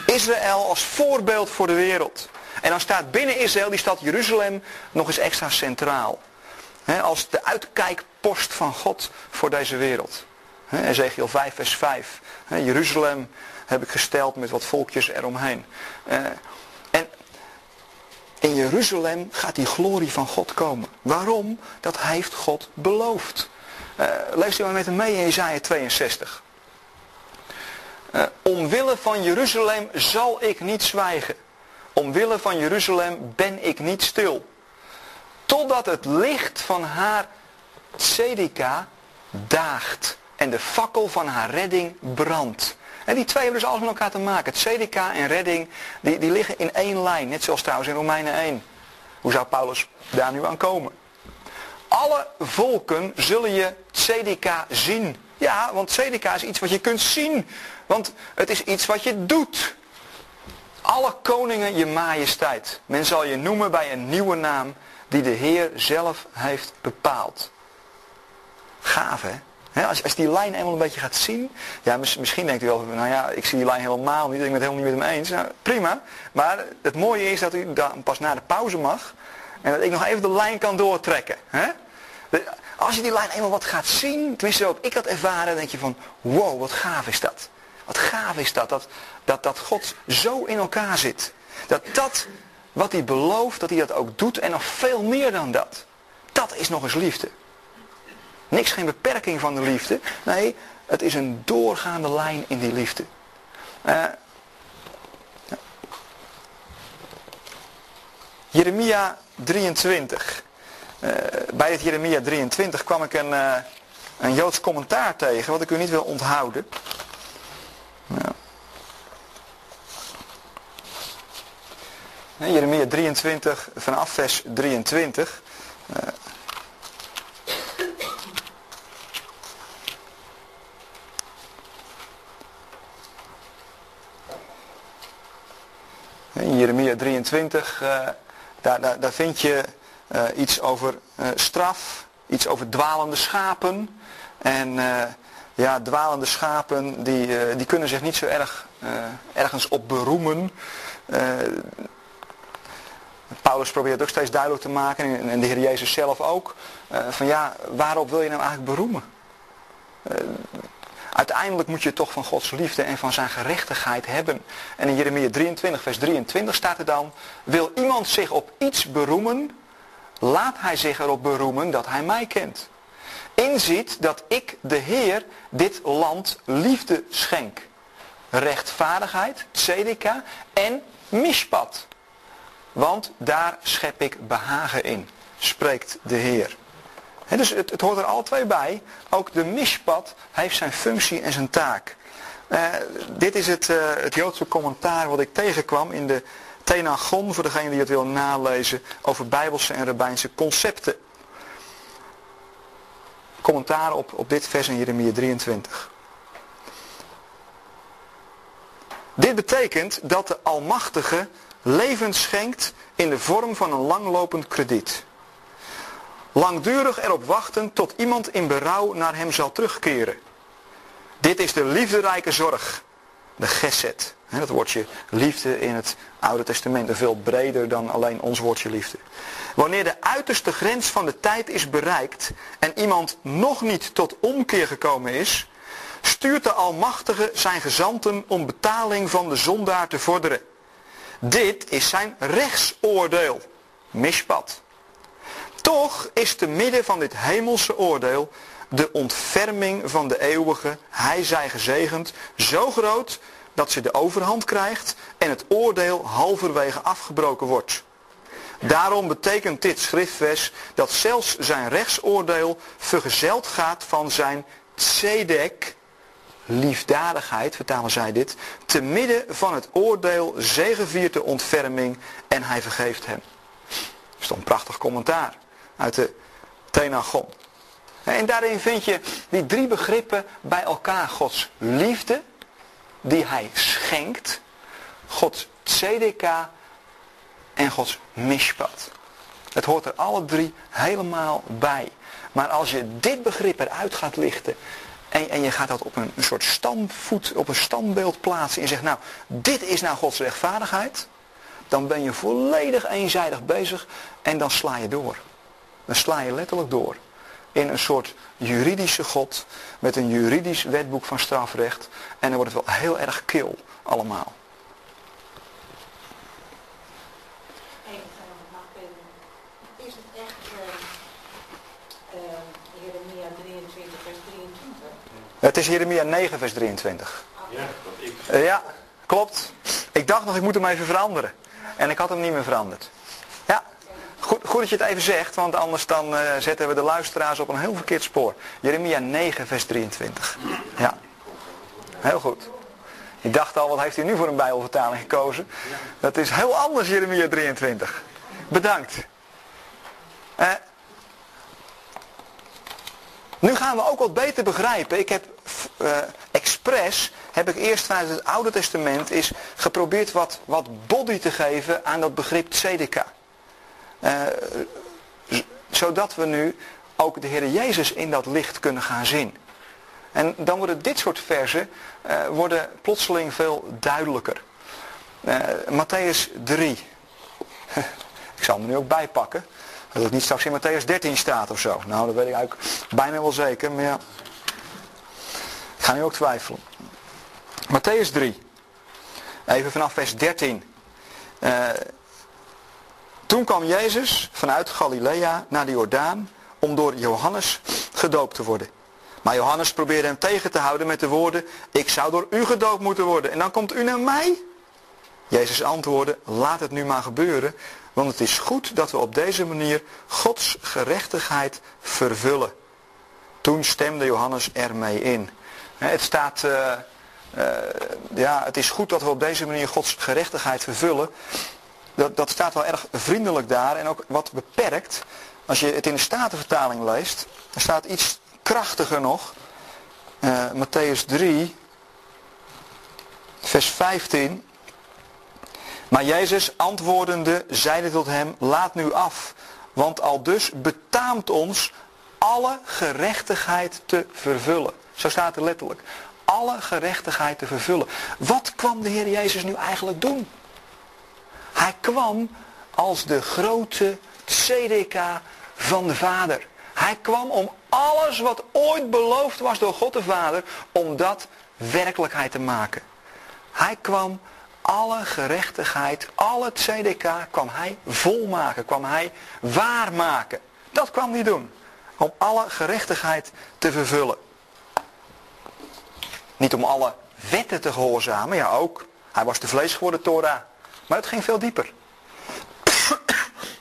Speaker 1: Israël als voorbeeld voor de wereld. En dan staat binnen Israël die stad Jeruzalem nog eens extra centraal. als de uitkijkpost van God voor deze wereld. Ezekiel 5 vers 5. Jeruzalem heb ik gesteld met wat volkjes eromheen. Uh, en in Jeruzalem gaat die glorie van God komen. Waarom? Dat heeft God beloofd. Uh, lees u maar met hem mee in Isaiah 62. Uh, omwille van Jeruzalem zal ik niet zwijgen. Omwille van Jeruzalem ben ik niet stil. Totdat het licht van haar tzedika daagt en de fakkel van haar redding brandt. En die twee hebben dus alles met elkaar te maken. Het CDK en redding, die, die liggen in één lijn. Net zoals trouwens in Romeinen 1. Hoe zou Paulus daar nu aan komen? Alle volken zullen je CDK zien. Ja, want CDK is iets wat je kunt zien. Want het is iets wat je doet. alle koningen je majesteit. Men zal je noemen bij een nieuwe naam die de Heer zelf heeft bepaald. Gaaf hè? Als, als die lijn eenmaal een beetje gaat zien. Ja, misschien denkt u wel, nou ja, ik zie die lijn helemaal niet. Ik ben het helemaal niet met hem eens. Nou, prima. Maar het mooie is dat u dan pas na de pauze mag. En dat ik nog even de lijn kan doortrekken. Als je die lijn eenmaal wat gaat zien, tenminste ook ik had ervaren, denk je van, wow, wat gaaf is dat. Wat gaaf is dat, dat, dat, dat God zo in elkaar zit. Dat dat wat hij belooft, dat hij dat ook doet en nog veel meer dan dat. Dat is nog eens liefde. Niks geen beperking van de liefde. Nee, het is een doorgaande lijn in die liefde. Uh, Jeremia 23. Uh, bij het Jeremia 23 kwam ik een, uh, een Joods commentaar tegen, wat ik u niet wil onthouden. Ja. Jeremia 23, vanaf vers 23. In Jeremia 23, uh, daar, daar, daar, vind je uh, iets over straf, iets over dwalende schapen. En ja, dwalende schapen die, die kunnen zich niet zo erg ergens op beroemen. Paulus probeert ook steeds duidelijk te maken, en de Heer Jezus zelf ook, eh, van ja, waarop wil je nou eigenlijk beroemen? Uiteindelijk moet je toch van Gods liefde en van zijn gerechtigheid hebben. En in Jeremia 23, vers 23 staat er dan, wil iemand zich op iets beroemen, laat hij zich erop beroemen dat hij mij kent. Inziet dat ik, de Heer, dit land liefde schenk. Rechtvaardigheid, tzedika en mishpat. Want daar schep ik behagen in, spreekt de Heer. Dus het, het, hoort er alle twee bij. Ook de mishpat heeft zijn functie en zijn taak. Uh, dit is het, uh, het Joodse commentaar wat ik tegenkwam in de Tenagon, voor degene die het wil nalezen, over bijbelse en rabbijnse concepten. Commentaar op, op dit vers in Jeremia 23. Dit betekent dat de Almachtige leven schenkt in de vorm van een langlopend krediet. Langdurig erop wachten tot iemand in berouw naar hem zal terugkeren. Dit is de liefderijke zorg, de geset. Dat woordje liefde in het Oude Testament is veel breder dan alleen ons woordje liefde. Wanneer de uiterste grens van de tijd is bereikt en iemand nog niet tot omkeer gekomen is, stuurt de Almachtige zijn gezanten om betaling van de zondaar te vorderen. Dit is zijn rechtsoordeel. Mishpat. Toch is te midden van dit hemelse oordeel de ontferming van de eeuwige, hij zij gezegend, zo groot dat ze de overhand krijgt en het oordeel halverwege afgebroken wordt. Daarom betekent dit schriftvers dat zelfs zijn rechtsoordeel vergezeld gaat van zijn tzedek, liefdadigheid, vertalen zij dit, te midden van het oordeel zegeviert de ontferming en hij vergeeft hem. Dat is toch een prachtig commentaar uit de Tenagon. En daarin vind je die drie begrippen bij elkaar. Gods liefde, die hij schenkt. Gods tzedeka en Gods mishpat. Het hoort er alle drie helemaal bij. Maar als je dit begrip eruit gaat lichten en, en je gaat dat op een, soort standvoet, op een standbeeld plaatsen en zegt, nou, dit is nou Gods rechtvaardigheid. Dan ben je volledig eenzijdig bezig en dan sla je door. Dan sla je letterlijk door. In een soort juridische God met een juridisch wetboek van strafrecht. En dan wordt het wel heel erg kil allemaal. Het is Jeremia 9 vers 23. Ja, ik... Uh, ja, klopt. Ik dacht nog, ik moet hem even veranderen. En ik had hem niet meer veranderd. Ja, goed, dat je het even zegt, want anders dan uh, zetten we de luisteraars op een heel verkeerd spoor. Jeremia 9 vers 23. Ja, heel goed. Ik dacht al, wat heeft hij nu voor een bijbelvertaling gekozen? Dat is heel anders, Jeremia 23. Bedankt. Uh, nu gaan we ook wat beter begrijpen. Ik heb uh, expres heb ik eerst vanuit het Oude Testament is geprobeerd wat, wat body te geven aan dat begrip tzedeka. Uh, zodat we nu ook de Heer Jezus in dat licht kunnen gaan zien. En dan worden dit soort versen uh, worden plotseling veel duidelijker. Uh, Matthäus 3. [LAUGHS] ik zal hem nu ook bijpakken. Dat het niet straks in Matthäus 13 staat of zo. Nou, dat weet ik eigenlijk bijna wel zeker. Maar ja, ik ga nu ook twijfelen. Matthäus 3. Even vanaf vers 13. Toen kwam Jezus vanuit Galilea naar de Jordaan om door Johannes gedoopt te worden. Maar Johannes probeerde hem tegen te houden met de woorden, ik zou door u gedoopt moeten worden en dan komt u naar mij? Jezus antwoordde, laat het nu maar gebeuren, want het is goed dat we op deze manier Gods gerechtigheid vervullen. Toen stemde Johannes ermee in. Het staat, uh, uh, ja, het is goed dat we op deze manier Gods gerechtigheid vervullen. Dat, dat staat wel erg vriendelijk daar en ook wat beperkt. Als je het in de Statenvertaling leest, er staat iets krachtiger nog. Uh, Matthäus 3, vers 15. Maar Jezus antwoordende zeide tot hem, laat nu af, want al dus betaamt ons alle gerechtigheid te vervullen. Zo staat er letterlijk. Alle gerechtigheid te vervullen. Wat kwam de Heer Jezus nu eigenlijk doen? Hij kwam als de grote CDK van de Vader. Hij kwam om alles wat ooit beloofd was door God de Vader, om dat werkelijkheid te maken. Hij kwam alle gerechtigheid, al het CDK kwam hij volmaken, kwam hij waarmaken. Dat kwam hij doen. Om alle gerechtigheid te vervullen. Niet om alle wetten te gehoorzamen, ja ook. Hij was de vlees geworden Torah. Maar het ging veel dieper.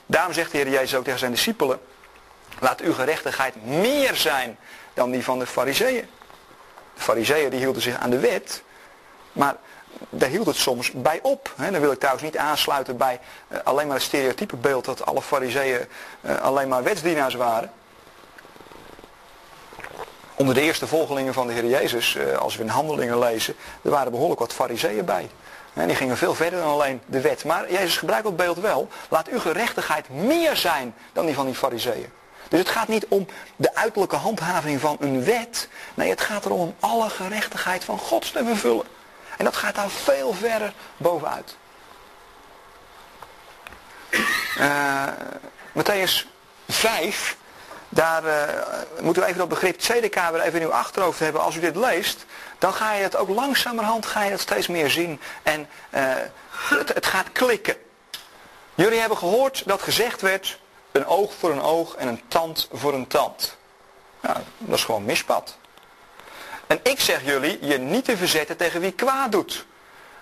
Speaker 1: Daarom zegt de Heer Jezus ook tegen zijn discipelen. Laat uw gerechtigheid meer zijn dan die van de fariseeën. De fariseeën die hielden zich aan de wet. Maar daar hield het soms bij op. Dan wil ik trouwens niet aansluiten bij eh, alleen maar het stereotype beeld dat alle fariseeën eh, alleen maar wetsdienaars waren. Onder de eerste volgelingen van de Heer Jezus, eh, als we in handelingen lezen, er waren behoorlijk wat fariseeën bij. En die gingen veel verder dan alleen de wet. Maar Jezus gebruikt dat beeld wel. Laat uw gerechtigheid meer zijn dan die van die fariseeën. Dus het gaat niet om de uiterlijke handhaving van een wet. Nee, het gaat erom om alle gerechtigheid van God te vervullen. En dat gaat daar veel verder bovenuit. Uh, Matthäus 5, daar uh, moeten we even dat begrip CDK weer even in uw achterhoofd hebben. Als u dit leest, dan ga je het ook langzamerhand ga je het steeds meer zien. En het, het gaat klikken. Jullie hebben gehoord dat gezegd werd, een oog voor een oog en een tand voor een tand. Nou, dat is gewoon mispad. En ik zeg jullie je niet te verzetten tegen wie kwaad doet.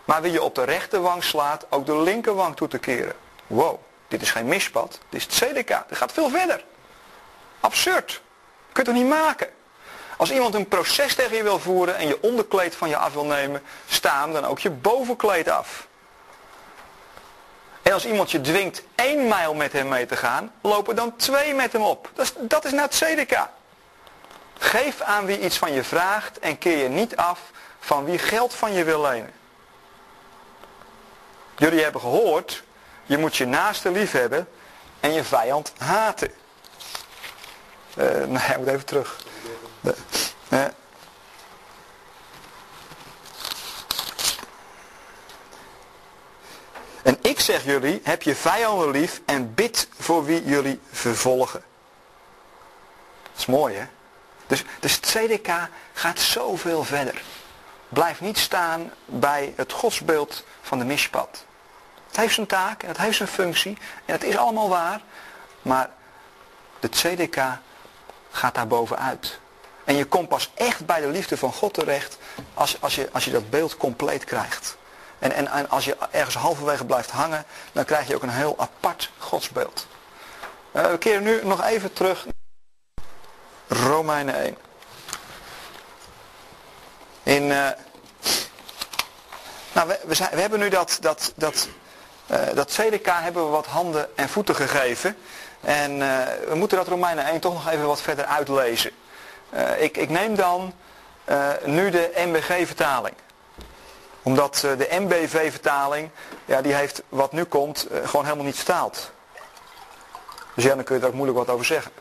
Speaker 1: Maar wie je op de rechterwang slaat, ook de linkerwang toe te keren. Wow, dit is geen mispad. Dit is het CDK. Dit gaat veel verder. Absurd. Je kunt het niet maken. Als iemand een proces tegen je wil voeren en je onderkleed van je af wil nemen, staan dan ook je bovenkleed af. En als iemand je dwingt één mijl met hem mee te gaan, lopen dan twee met hem op. Dat is, dat is het CDK. Geef aan wie iets van je vraagt en keer je niet af van wie geld van je wil lenen. Jullie hebben gehoord, je moet je naaste lief hebben en je vijand haten. Uh, nee, hij moet even terug. En ik zeg jullie, heb je vijanden lief en bid voor wie jullie vervolgen. Dat is mooi hè? Dus, dus het CDK gaat zoveel verder. Blijf niet staan bij het godsbeeld van de mispad. Het heeft zijn taak en het heeft zijn functie en het is allemaal waar. Maar de CDK gaat daar bovenuit. En je komt pas echt bij de liefde van God terecht als, als, je, als je dat beeld compleet krijgt. En, en, en als je ergens halverwege blijft hangen, dan krijg je ook een heel apart godsbeeld. Uh, we keren nu nog even terug Romeinen 1. In, uh, nou, we, we, zijn, we, hebben nu dat, dat, dat, uh, dat CDK hebben we wat handen en voeten gegeven. En uh, we moeten dat Romeinen 1 toch nog even wat verder uitlezen. ik, ik neem dan nu de MBG-vertaling. Omdat de MBV-vertaling, ja, die heeft wat nu komt gewoon helemaal niet vertaald. Dus ja, dan kun je er ook moeilijk wat over zeggen.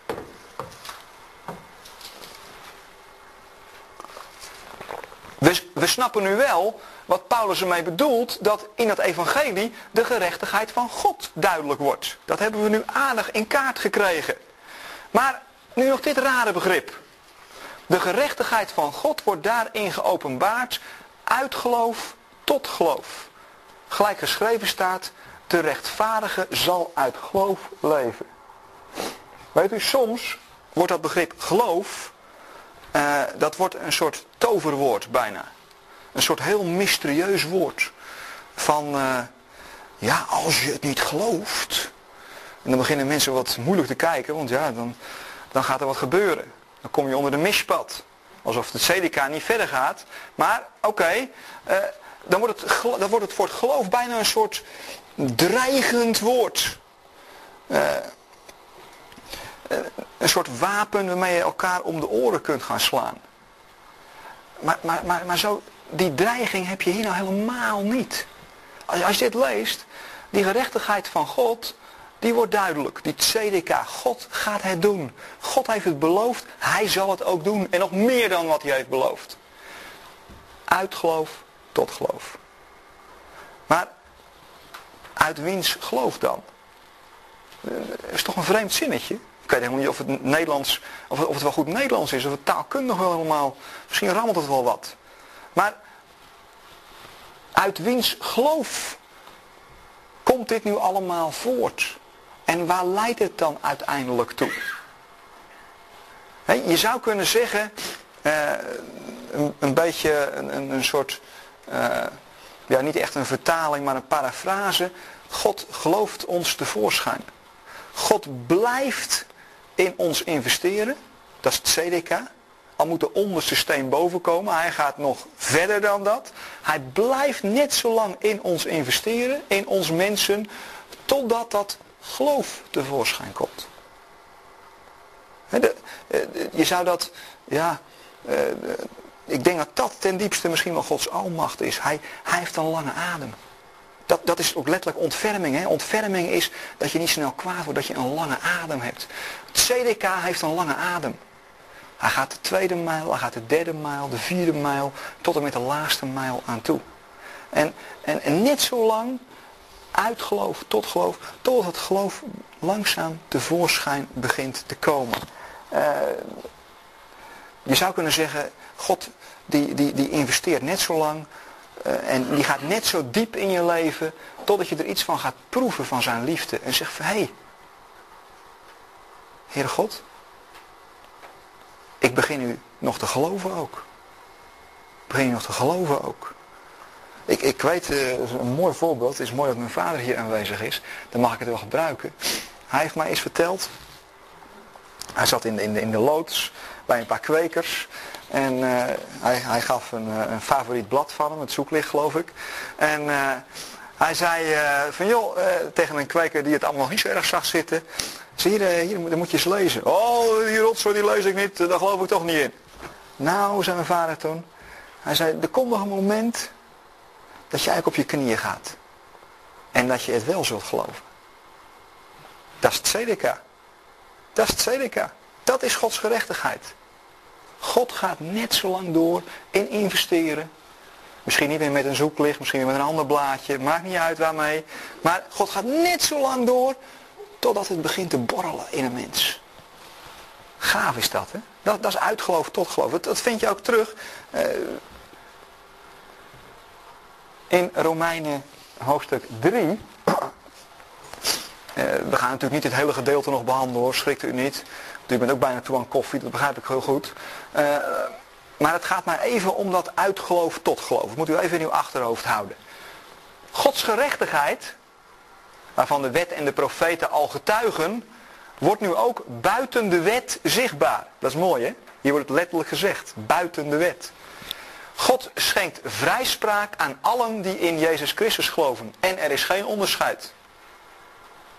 Speaker 1: We, we snappen nu wel wat Paulus ermee bedoelt, dat in het evangelie de gerechtigheid van God duidelijk wordt. Dat hebben we nu aardig in kaart gekregen. Maar nu nog dit rare begrip. De gerechtigheid van God wordt daarin geopenbaard uit geloof tot geloof. Gelijk geschreven staat, de rechtvaardige zal uit geloof leven. Weet u, soms wordt dat begrip geloof, uh, dat wordt een soort toverwoord bijna. Een soort heel mysterieus woord. Van, uh, ja, als je het niet gelooft. En dan beginnen mensen wat moeilijk te kijken, want ja, dan, dan gaat er wat gebeuren. Dan kom je onder de mispad. Alsof het CDK niet verder gaat. Maar oké, uh, dan, wordt het, dan wordt het voor het geloof bijna een soort dreigend woord. Uh, een soort wapen waarmee je elkaar om de oren kunt gaan slaan. Maar, maar, maar, maar zo, die dreiging heb je hier nou helemaal niet. Als, als je dit leest, die gerechtigheid van God, die wordt duidelijk. Die CDK, God gaat het doen. God heeft het beloofd, hij zal het ook doen. En nog meer dan wat hij heeft beloofd. Uit geloof tot geloof. Maar uit wiens geloof dan? Dat is toch een vreemd zinnetje? Ik weet helemaal niet of het Nederlands, of of het wel goed Nederlands is, of het taalkundig wel helemaal. Misschien rammelt het wel wat. Maar uit wiens geloof komt dit nu allemaal voort? En waar leidt het dan uiteindelijk toe? je zou kunnen zeggen, eh, een, een, beetje een, een soort, uh, ja niet echt een vertaling, maar een parafrase. God gelooft ons tevoorschijn. God blijft in ons investeren. Dat is het CDK. Al moet de onderste steen boven komen. Hij gaat nog verder dan dat. Hij blijft net zo lang in ons investeren. In ons mensen. Totdat dat geloof tevoorschijn komt. Eh, je zou dat, ja, eh, ik denk dat dat ten diepste misschien wel Gods almacht is. Hij, hij heeft een lange adem. Dat, dat is ook letterlijk ontferming. Hè? Ontferming is dat je niet snel kwaad wordt, dat je een lange adem hebt. Het CDK heeft een lange adem. Hij gaat de tweede mijl, hij gaat de derde mijl, de vierde mijl, tot en met de laatste mijl aan toe. En, en, net zo lang, uit geloof tot geloof, totdat het geloof langzaam tevoorschijn begint te komen. Uh, je zou kunnen zeggen, God die, die, die investeert net zo lang uh, en die gaat net zo diep in je leven totdat je er iets van gaat proeven van zijn liefde. En zegt van, hé, hey, Heere God, ik begin nu nog te geloven ook. Ik begin nu nog te geloven ook. Ik, ik weet, uh, een mooi voorbeeld, het is mooi dat mijn vader hier aanwezig is. Dan mag ik het wel gebruiken. Hij heeft mij eens verteld. Hij zat in de, in de, in de loods bij een paar kwekers. En uh, hij, hij gaf een, eh, een favoriet blad van hem, het zoeklicht geloof ik. En uh, hij zei van joh, tegen een kweker die het allemaal nog niet zo erg zag zitten. Zie je, hier, dan moet je eens lezen. Oh, die rotzooi die lees ik niet, daar geloof ik toch niet in. Nou, zei mijn vader toen. Hij zei, er komt nog een moment dat je eigenlijk op je knieën gaat. En dat je het wel zult geloven. Dat is CDK. Dat is CDK. Dat is Gods gerechtigheid. God gaat net zo lang door in investeren. Misschien niet meer met een zoeklicht, misschien met een ander blaadje. Maakt niet uit waarmee. Maar God gaat net zo lang door totdat het begint te borrelen in een mens. Gaaf is dat, hè? Dat, dat is uitgeloof tot geloof. Dat, vind je ook terug uh, in Romeinen hoofdstuk 3. Uh, we gaan natuurlijk niet het hele gedeelte nog behandelen hoor, schrikt u niet. Want u bent ook bijna toe aan koffie, dat begrijp ik heel goed. Uh, maar het gaat maar even om dat uitgeloof tot geloof. Dat moet u even in uw achterhoofd houden. Gods gerechtigheid, waarvan de wet en de profeten al getuigen, wordt nu ook buiten de wet zichtbaar. Dat is mooi hè? Hier wordt het letterlijk gezegd, buiten de wet. God schenkt vrijspraak aan allen die in Jezus Christus geloven. En er is geen onderscheid.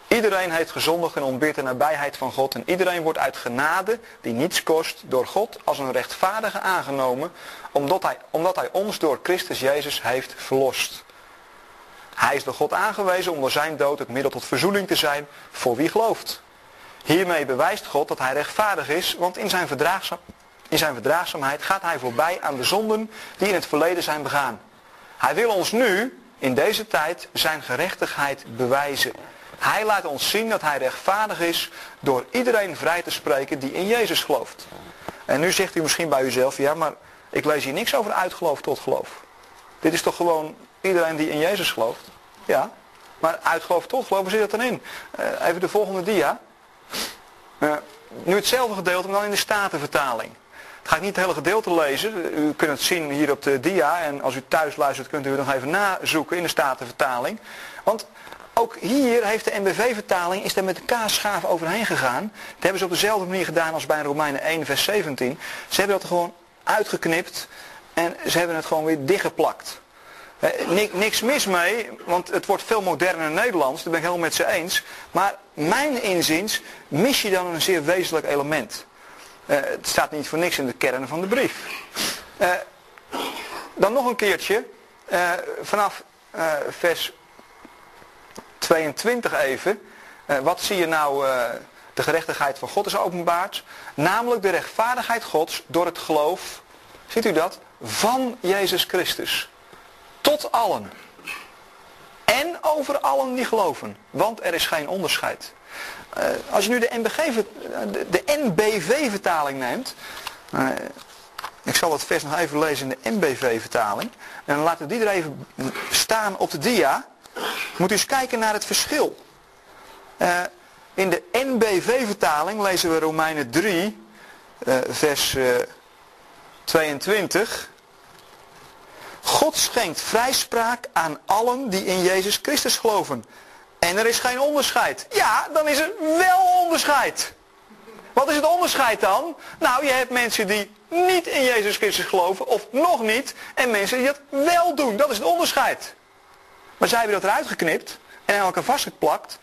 Speaker 1: Iedereen heeft gezondigd en ontbeert de nabijheid van God. En iedereen wordt uit genade, die niets kost, door God als een rechtvaardige aangenomen. Omdat hij, omdat hij ons door Christus Jezus heeft verlost. Hij is door God aangewezen om door zijn dood het middel tot verzoening te zijn voor wie gelooft. Hiermee bewijst God dat hij rechtvaardig is, want in zijn, verdraagzaam, in zijn verdraagzaamheid gaat hij voorbij aan de zonden die in het verleden zijn begaan. Hij wil ons nu, in deze tijd, zijn gerechtigheid bewijzen. Hij laat ons zien dat hij rechtvaardig is door iedereen vrij te spreken die in Jezus gelooft. En nu zegt u misschien bij uzelf, ja maar ik lees hier niks over uitgeloof tot geloof. Dit is toch gewoon iedereen die in Jezus gelooft? Ja, maar uitgeloof tot geloof, waar zit dat dan in? Uh, even de volgende dia. Uh, nu hetzelfde gedeelte, maar dan in de Statenvertaling. Ik ga ik niet het hele gedeelte lezen. U kunt het zien hier op de dia. En als u thuis luistert kunt u het nog even nazoeken in de Statenvertaling. Want ook hier heeft de NBV-vertaling is er met de kaasschaaf overheen gegaan. Dat hebben ze op dezelfde manier gedaan als bij Romeinen 1 vers 17. Ze hebben dat gewoon uitgeknipt en ze hebben het gewoon weer dichtgeplakt. Eh, niks mis mee, want het wordt veel moderner Nederlands, daar ben ik helemaal met ze eens. Maar mijn inziens mis je dan een zeer wezenlijk element. Uh, het staat niet voor niks in de kern van de brief. Uh, dan nog een keertje, uh, vanaf vers 22 even. wat zie je nou, de gerechtigheid van God is openbaard. Namelijk de rechtvaardigheid Gods door het geloof, ziet u dat, van Jezus Christus. Tot allen. En over allen die geloven. Want er is geen onderscheid. Uh, als je nu de, de, NBV-vertaling neemt. Ik zal het vers nog even lezen in de NBV-vertaling. En dan laten we die er even staan op de dia. Moet u eens kijken naar het verschil. Uh, in de NBV-vertaling lezen we Romeinen 3, vers 22. God schenkt vrijspraak aan allen die in Jezus Christus geloven. En er is geen onderscheid. Ja, dan is er wel onderscheid. Wat is het onderscheid dan? Nou, je hebt mensen die niet in Jezus Christus geloven, of nog niet, en mensen die dat wel doen. Dat is het onderscheid. Maar zij hebben dat eruit geknipt en aan elkaar vastgeplakt.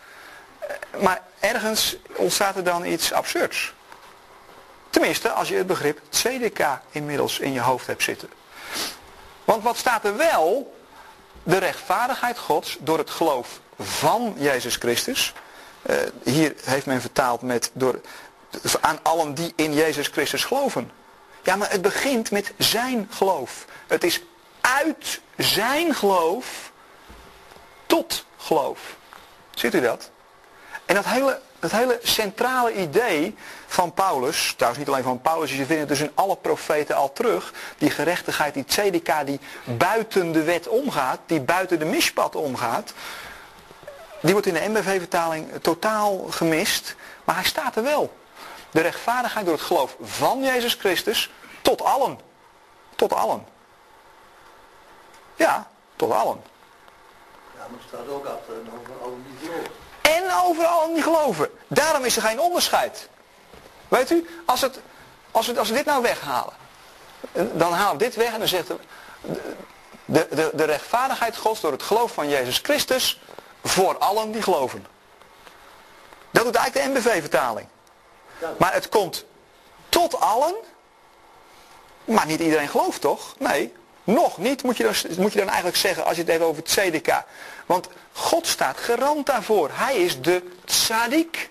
Speaker 1: Eh, maar ergens ontstaat er dan iets absurds. Tenminste, als je het begrip CDK inmiddels in je hoofd hebt zitten. Want wat staat er wel? De rechtvaardigheid Gods door het geloof van Jezus Christus. Uh, hier heeft men vertaald met door, aan allen die in Jezus Christus geloven. Ja, maar het begint met zijn geloof. Het is uit zijn geloof tot geloof. Ziet u dat? En dat hele, dat hele centrale idee van Paulus, trouwens niet alleen van Paulus, je vindt het dus in alle profeten al terug, die gerechtigheid, die tzedika die buiten de wet omgaat, die buiten de mispad omgaat, die wordt in de MBV-vertaling totaal gemist, maar hij staat er wel. De rechtvaardigheid door het geloof van Jezus Christus tot allen. Tot allen. Ja, tot allen.
Speaker 2: Ja, maar het staat ook achter en over allen die geloven.
Speaker 1: En over allen die geloven. Daarom is er geen onderscheid. Weet u, als, het, als, we, als we dit nou weghalen, dan we dit weg en dan zegt de, de, de, de rechtvaardigheid gods door het geloof van Jezus Christus voor allen die geloven. Dat doet eigenlijk de MBV-vertaling. Maar het komt tot allen, maar niet iedereen gelooft toch? Nee, nog niet moet je, dan, moet je dan eigenlijk zeggen als je het even over CDK. Want God staat garant daarvoor. Hij is de tzadik.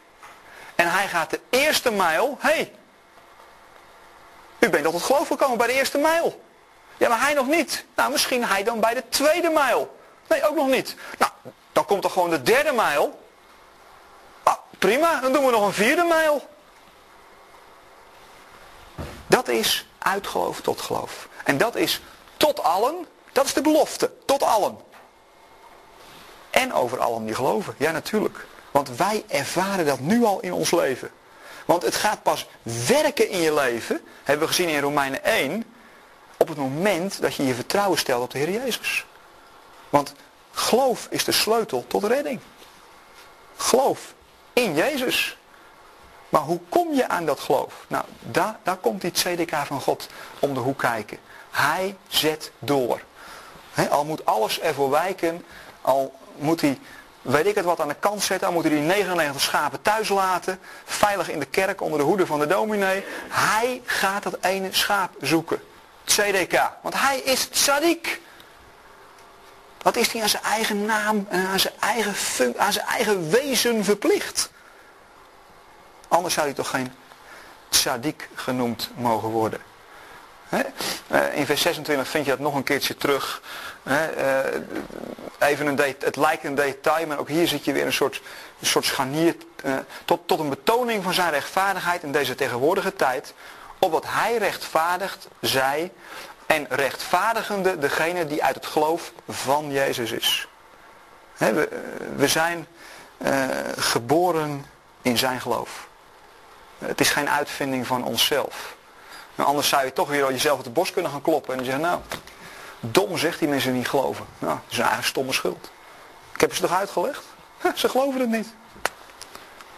Speaker 1: En hij gaat de eerste mijl. Hé, hey, u bent tot het geloof gekomen bij de eerste mijl. Ja, maar hij nog niet. Nou, misschien hij dan bij de tweede mijl. Nee, ook nog niet. Nou, dan komt er gewoon de derde mijl. Ah, prima, dan doen we nog een vierde mijl. Dat is uit geloof tot geloof. En dat is tot allen. Dat is de belofte. Tot allen. En over allen die geloven. Ja, natuurlijk. Want wij ervaren dat nu al in ons leven. Want het gaat pas werken in je leven, hebben we gezien in Romeinen 1, op het moment dat je je vertrouwen stelt op de Heer Jezus. Want geloof is de sleutel tot redding. Geloof in Jezus. Maar hoe kom je aan dat geloof? Nou, daar, daar komt die CDK van God om de hoek kijken. Hij zet door. al moet alles ervoor wijken, al moet hij weet ik het wat aan de kant zetten. Dan moeten die 99 schapen thuis laten. Veilig in de kerk onder de hoede van de dominee. Hij gaat dat ene schaap zoeken. CDK. Want hij is tzaddik. Wat is hij aan zijn eigen naam en aan zijn eigen, fun- aan zijn eigen wezen verplicht? Anders zou hij toch geen tzaddik genoemd mogen worden. Eh, in vers 26 vind je dat nog een keertje terug. Eh, even een het lijkt een detail, maar ook hier zit je weer een soort, een soort scharnier eh, tot, tot een betoning van zijn rechtvaardigheid in deze tegenwoordige tijd. Opdat hij rechtvaardigt zij en rechtvaardigende degene die uit het geloof van Jezus is. We, zijn geboren in zijn geloof. Het is geen uitvinding van onszelf. Maar anders zou je toch weer jezelf op de borst kunnen gaan kloppen en zeggen, nou, dom zegt die mensen niet geloven. Nou, dat is een eigen stomme schuld. Ik heb ze toch uitgelegd? Ze geloven het niet.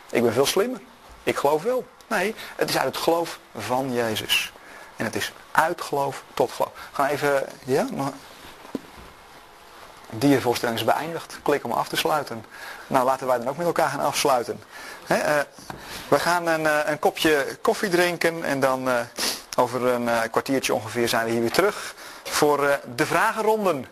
Speaker 1: Ik ben veel slimmer. Ik geloof wel. Nee, het is uit het geloof van Jezus. En het is uit geloof tot geloof. Gaan even, ja, nog... Diervoorstelling is beëindigd. Klik om af te sluiten. Nou, laten wij dan ook met elkaar gaan afsluiten. Eh, we gaan een, eh, een kopje koffie drinken en dan eh, over een eh, kwartiertje ongeveer zijn we hier weer terug voor eh, de vragenronden.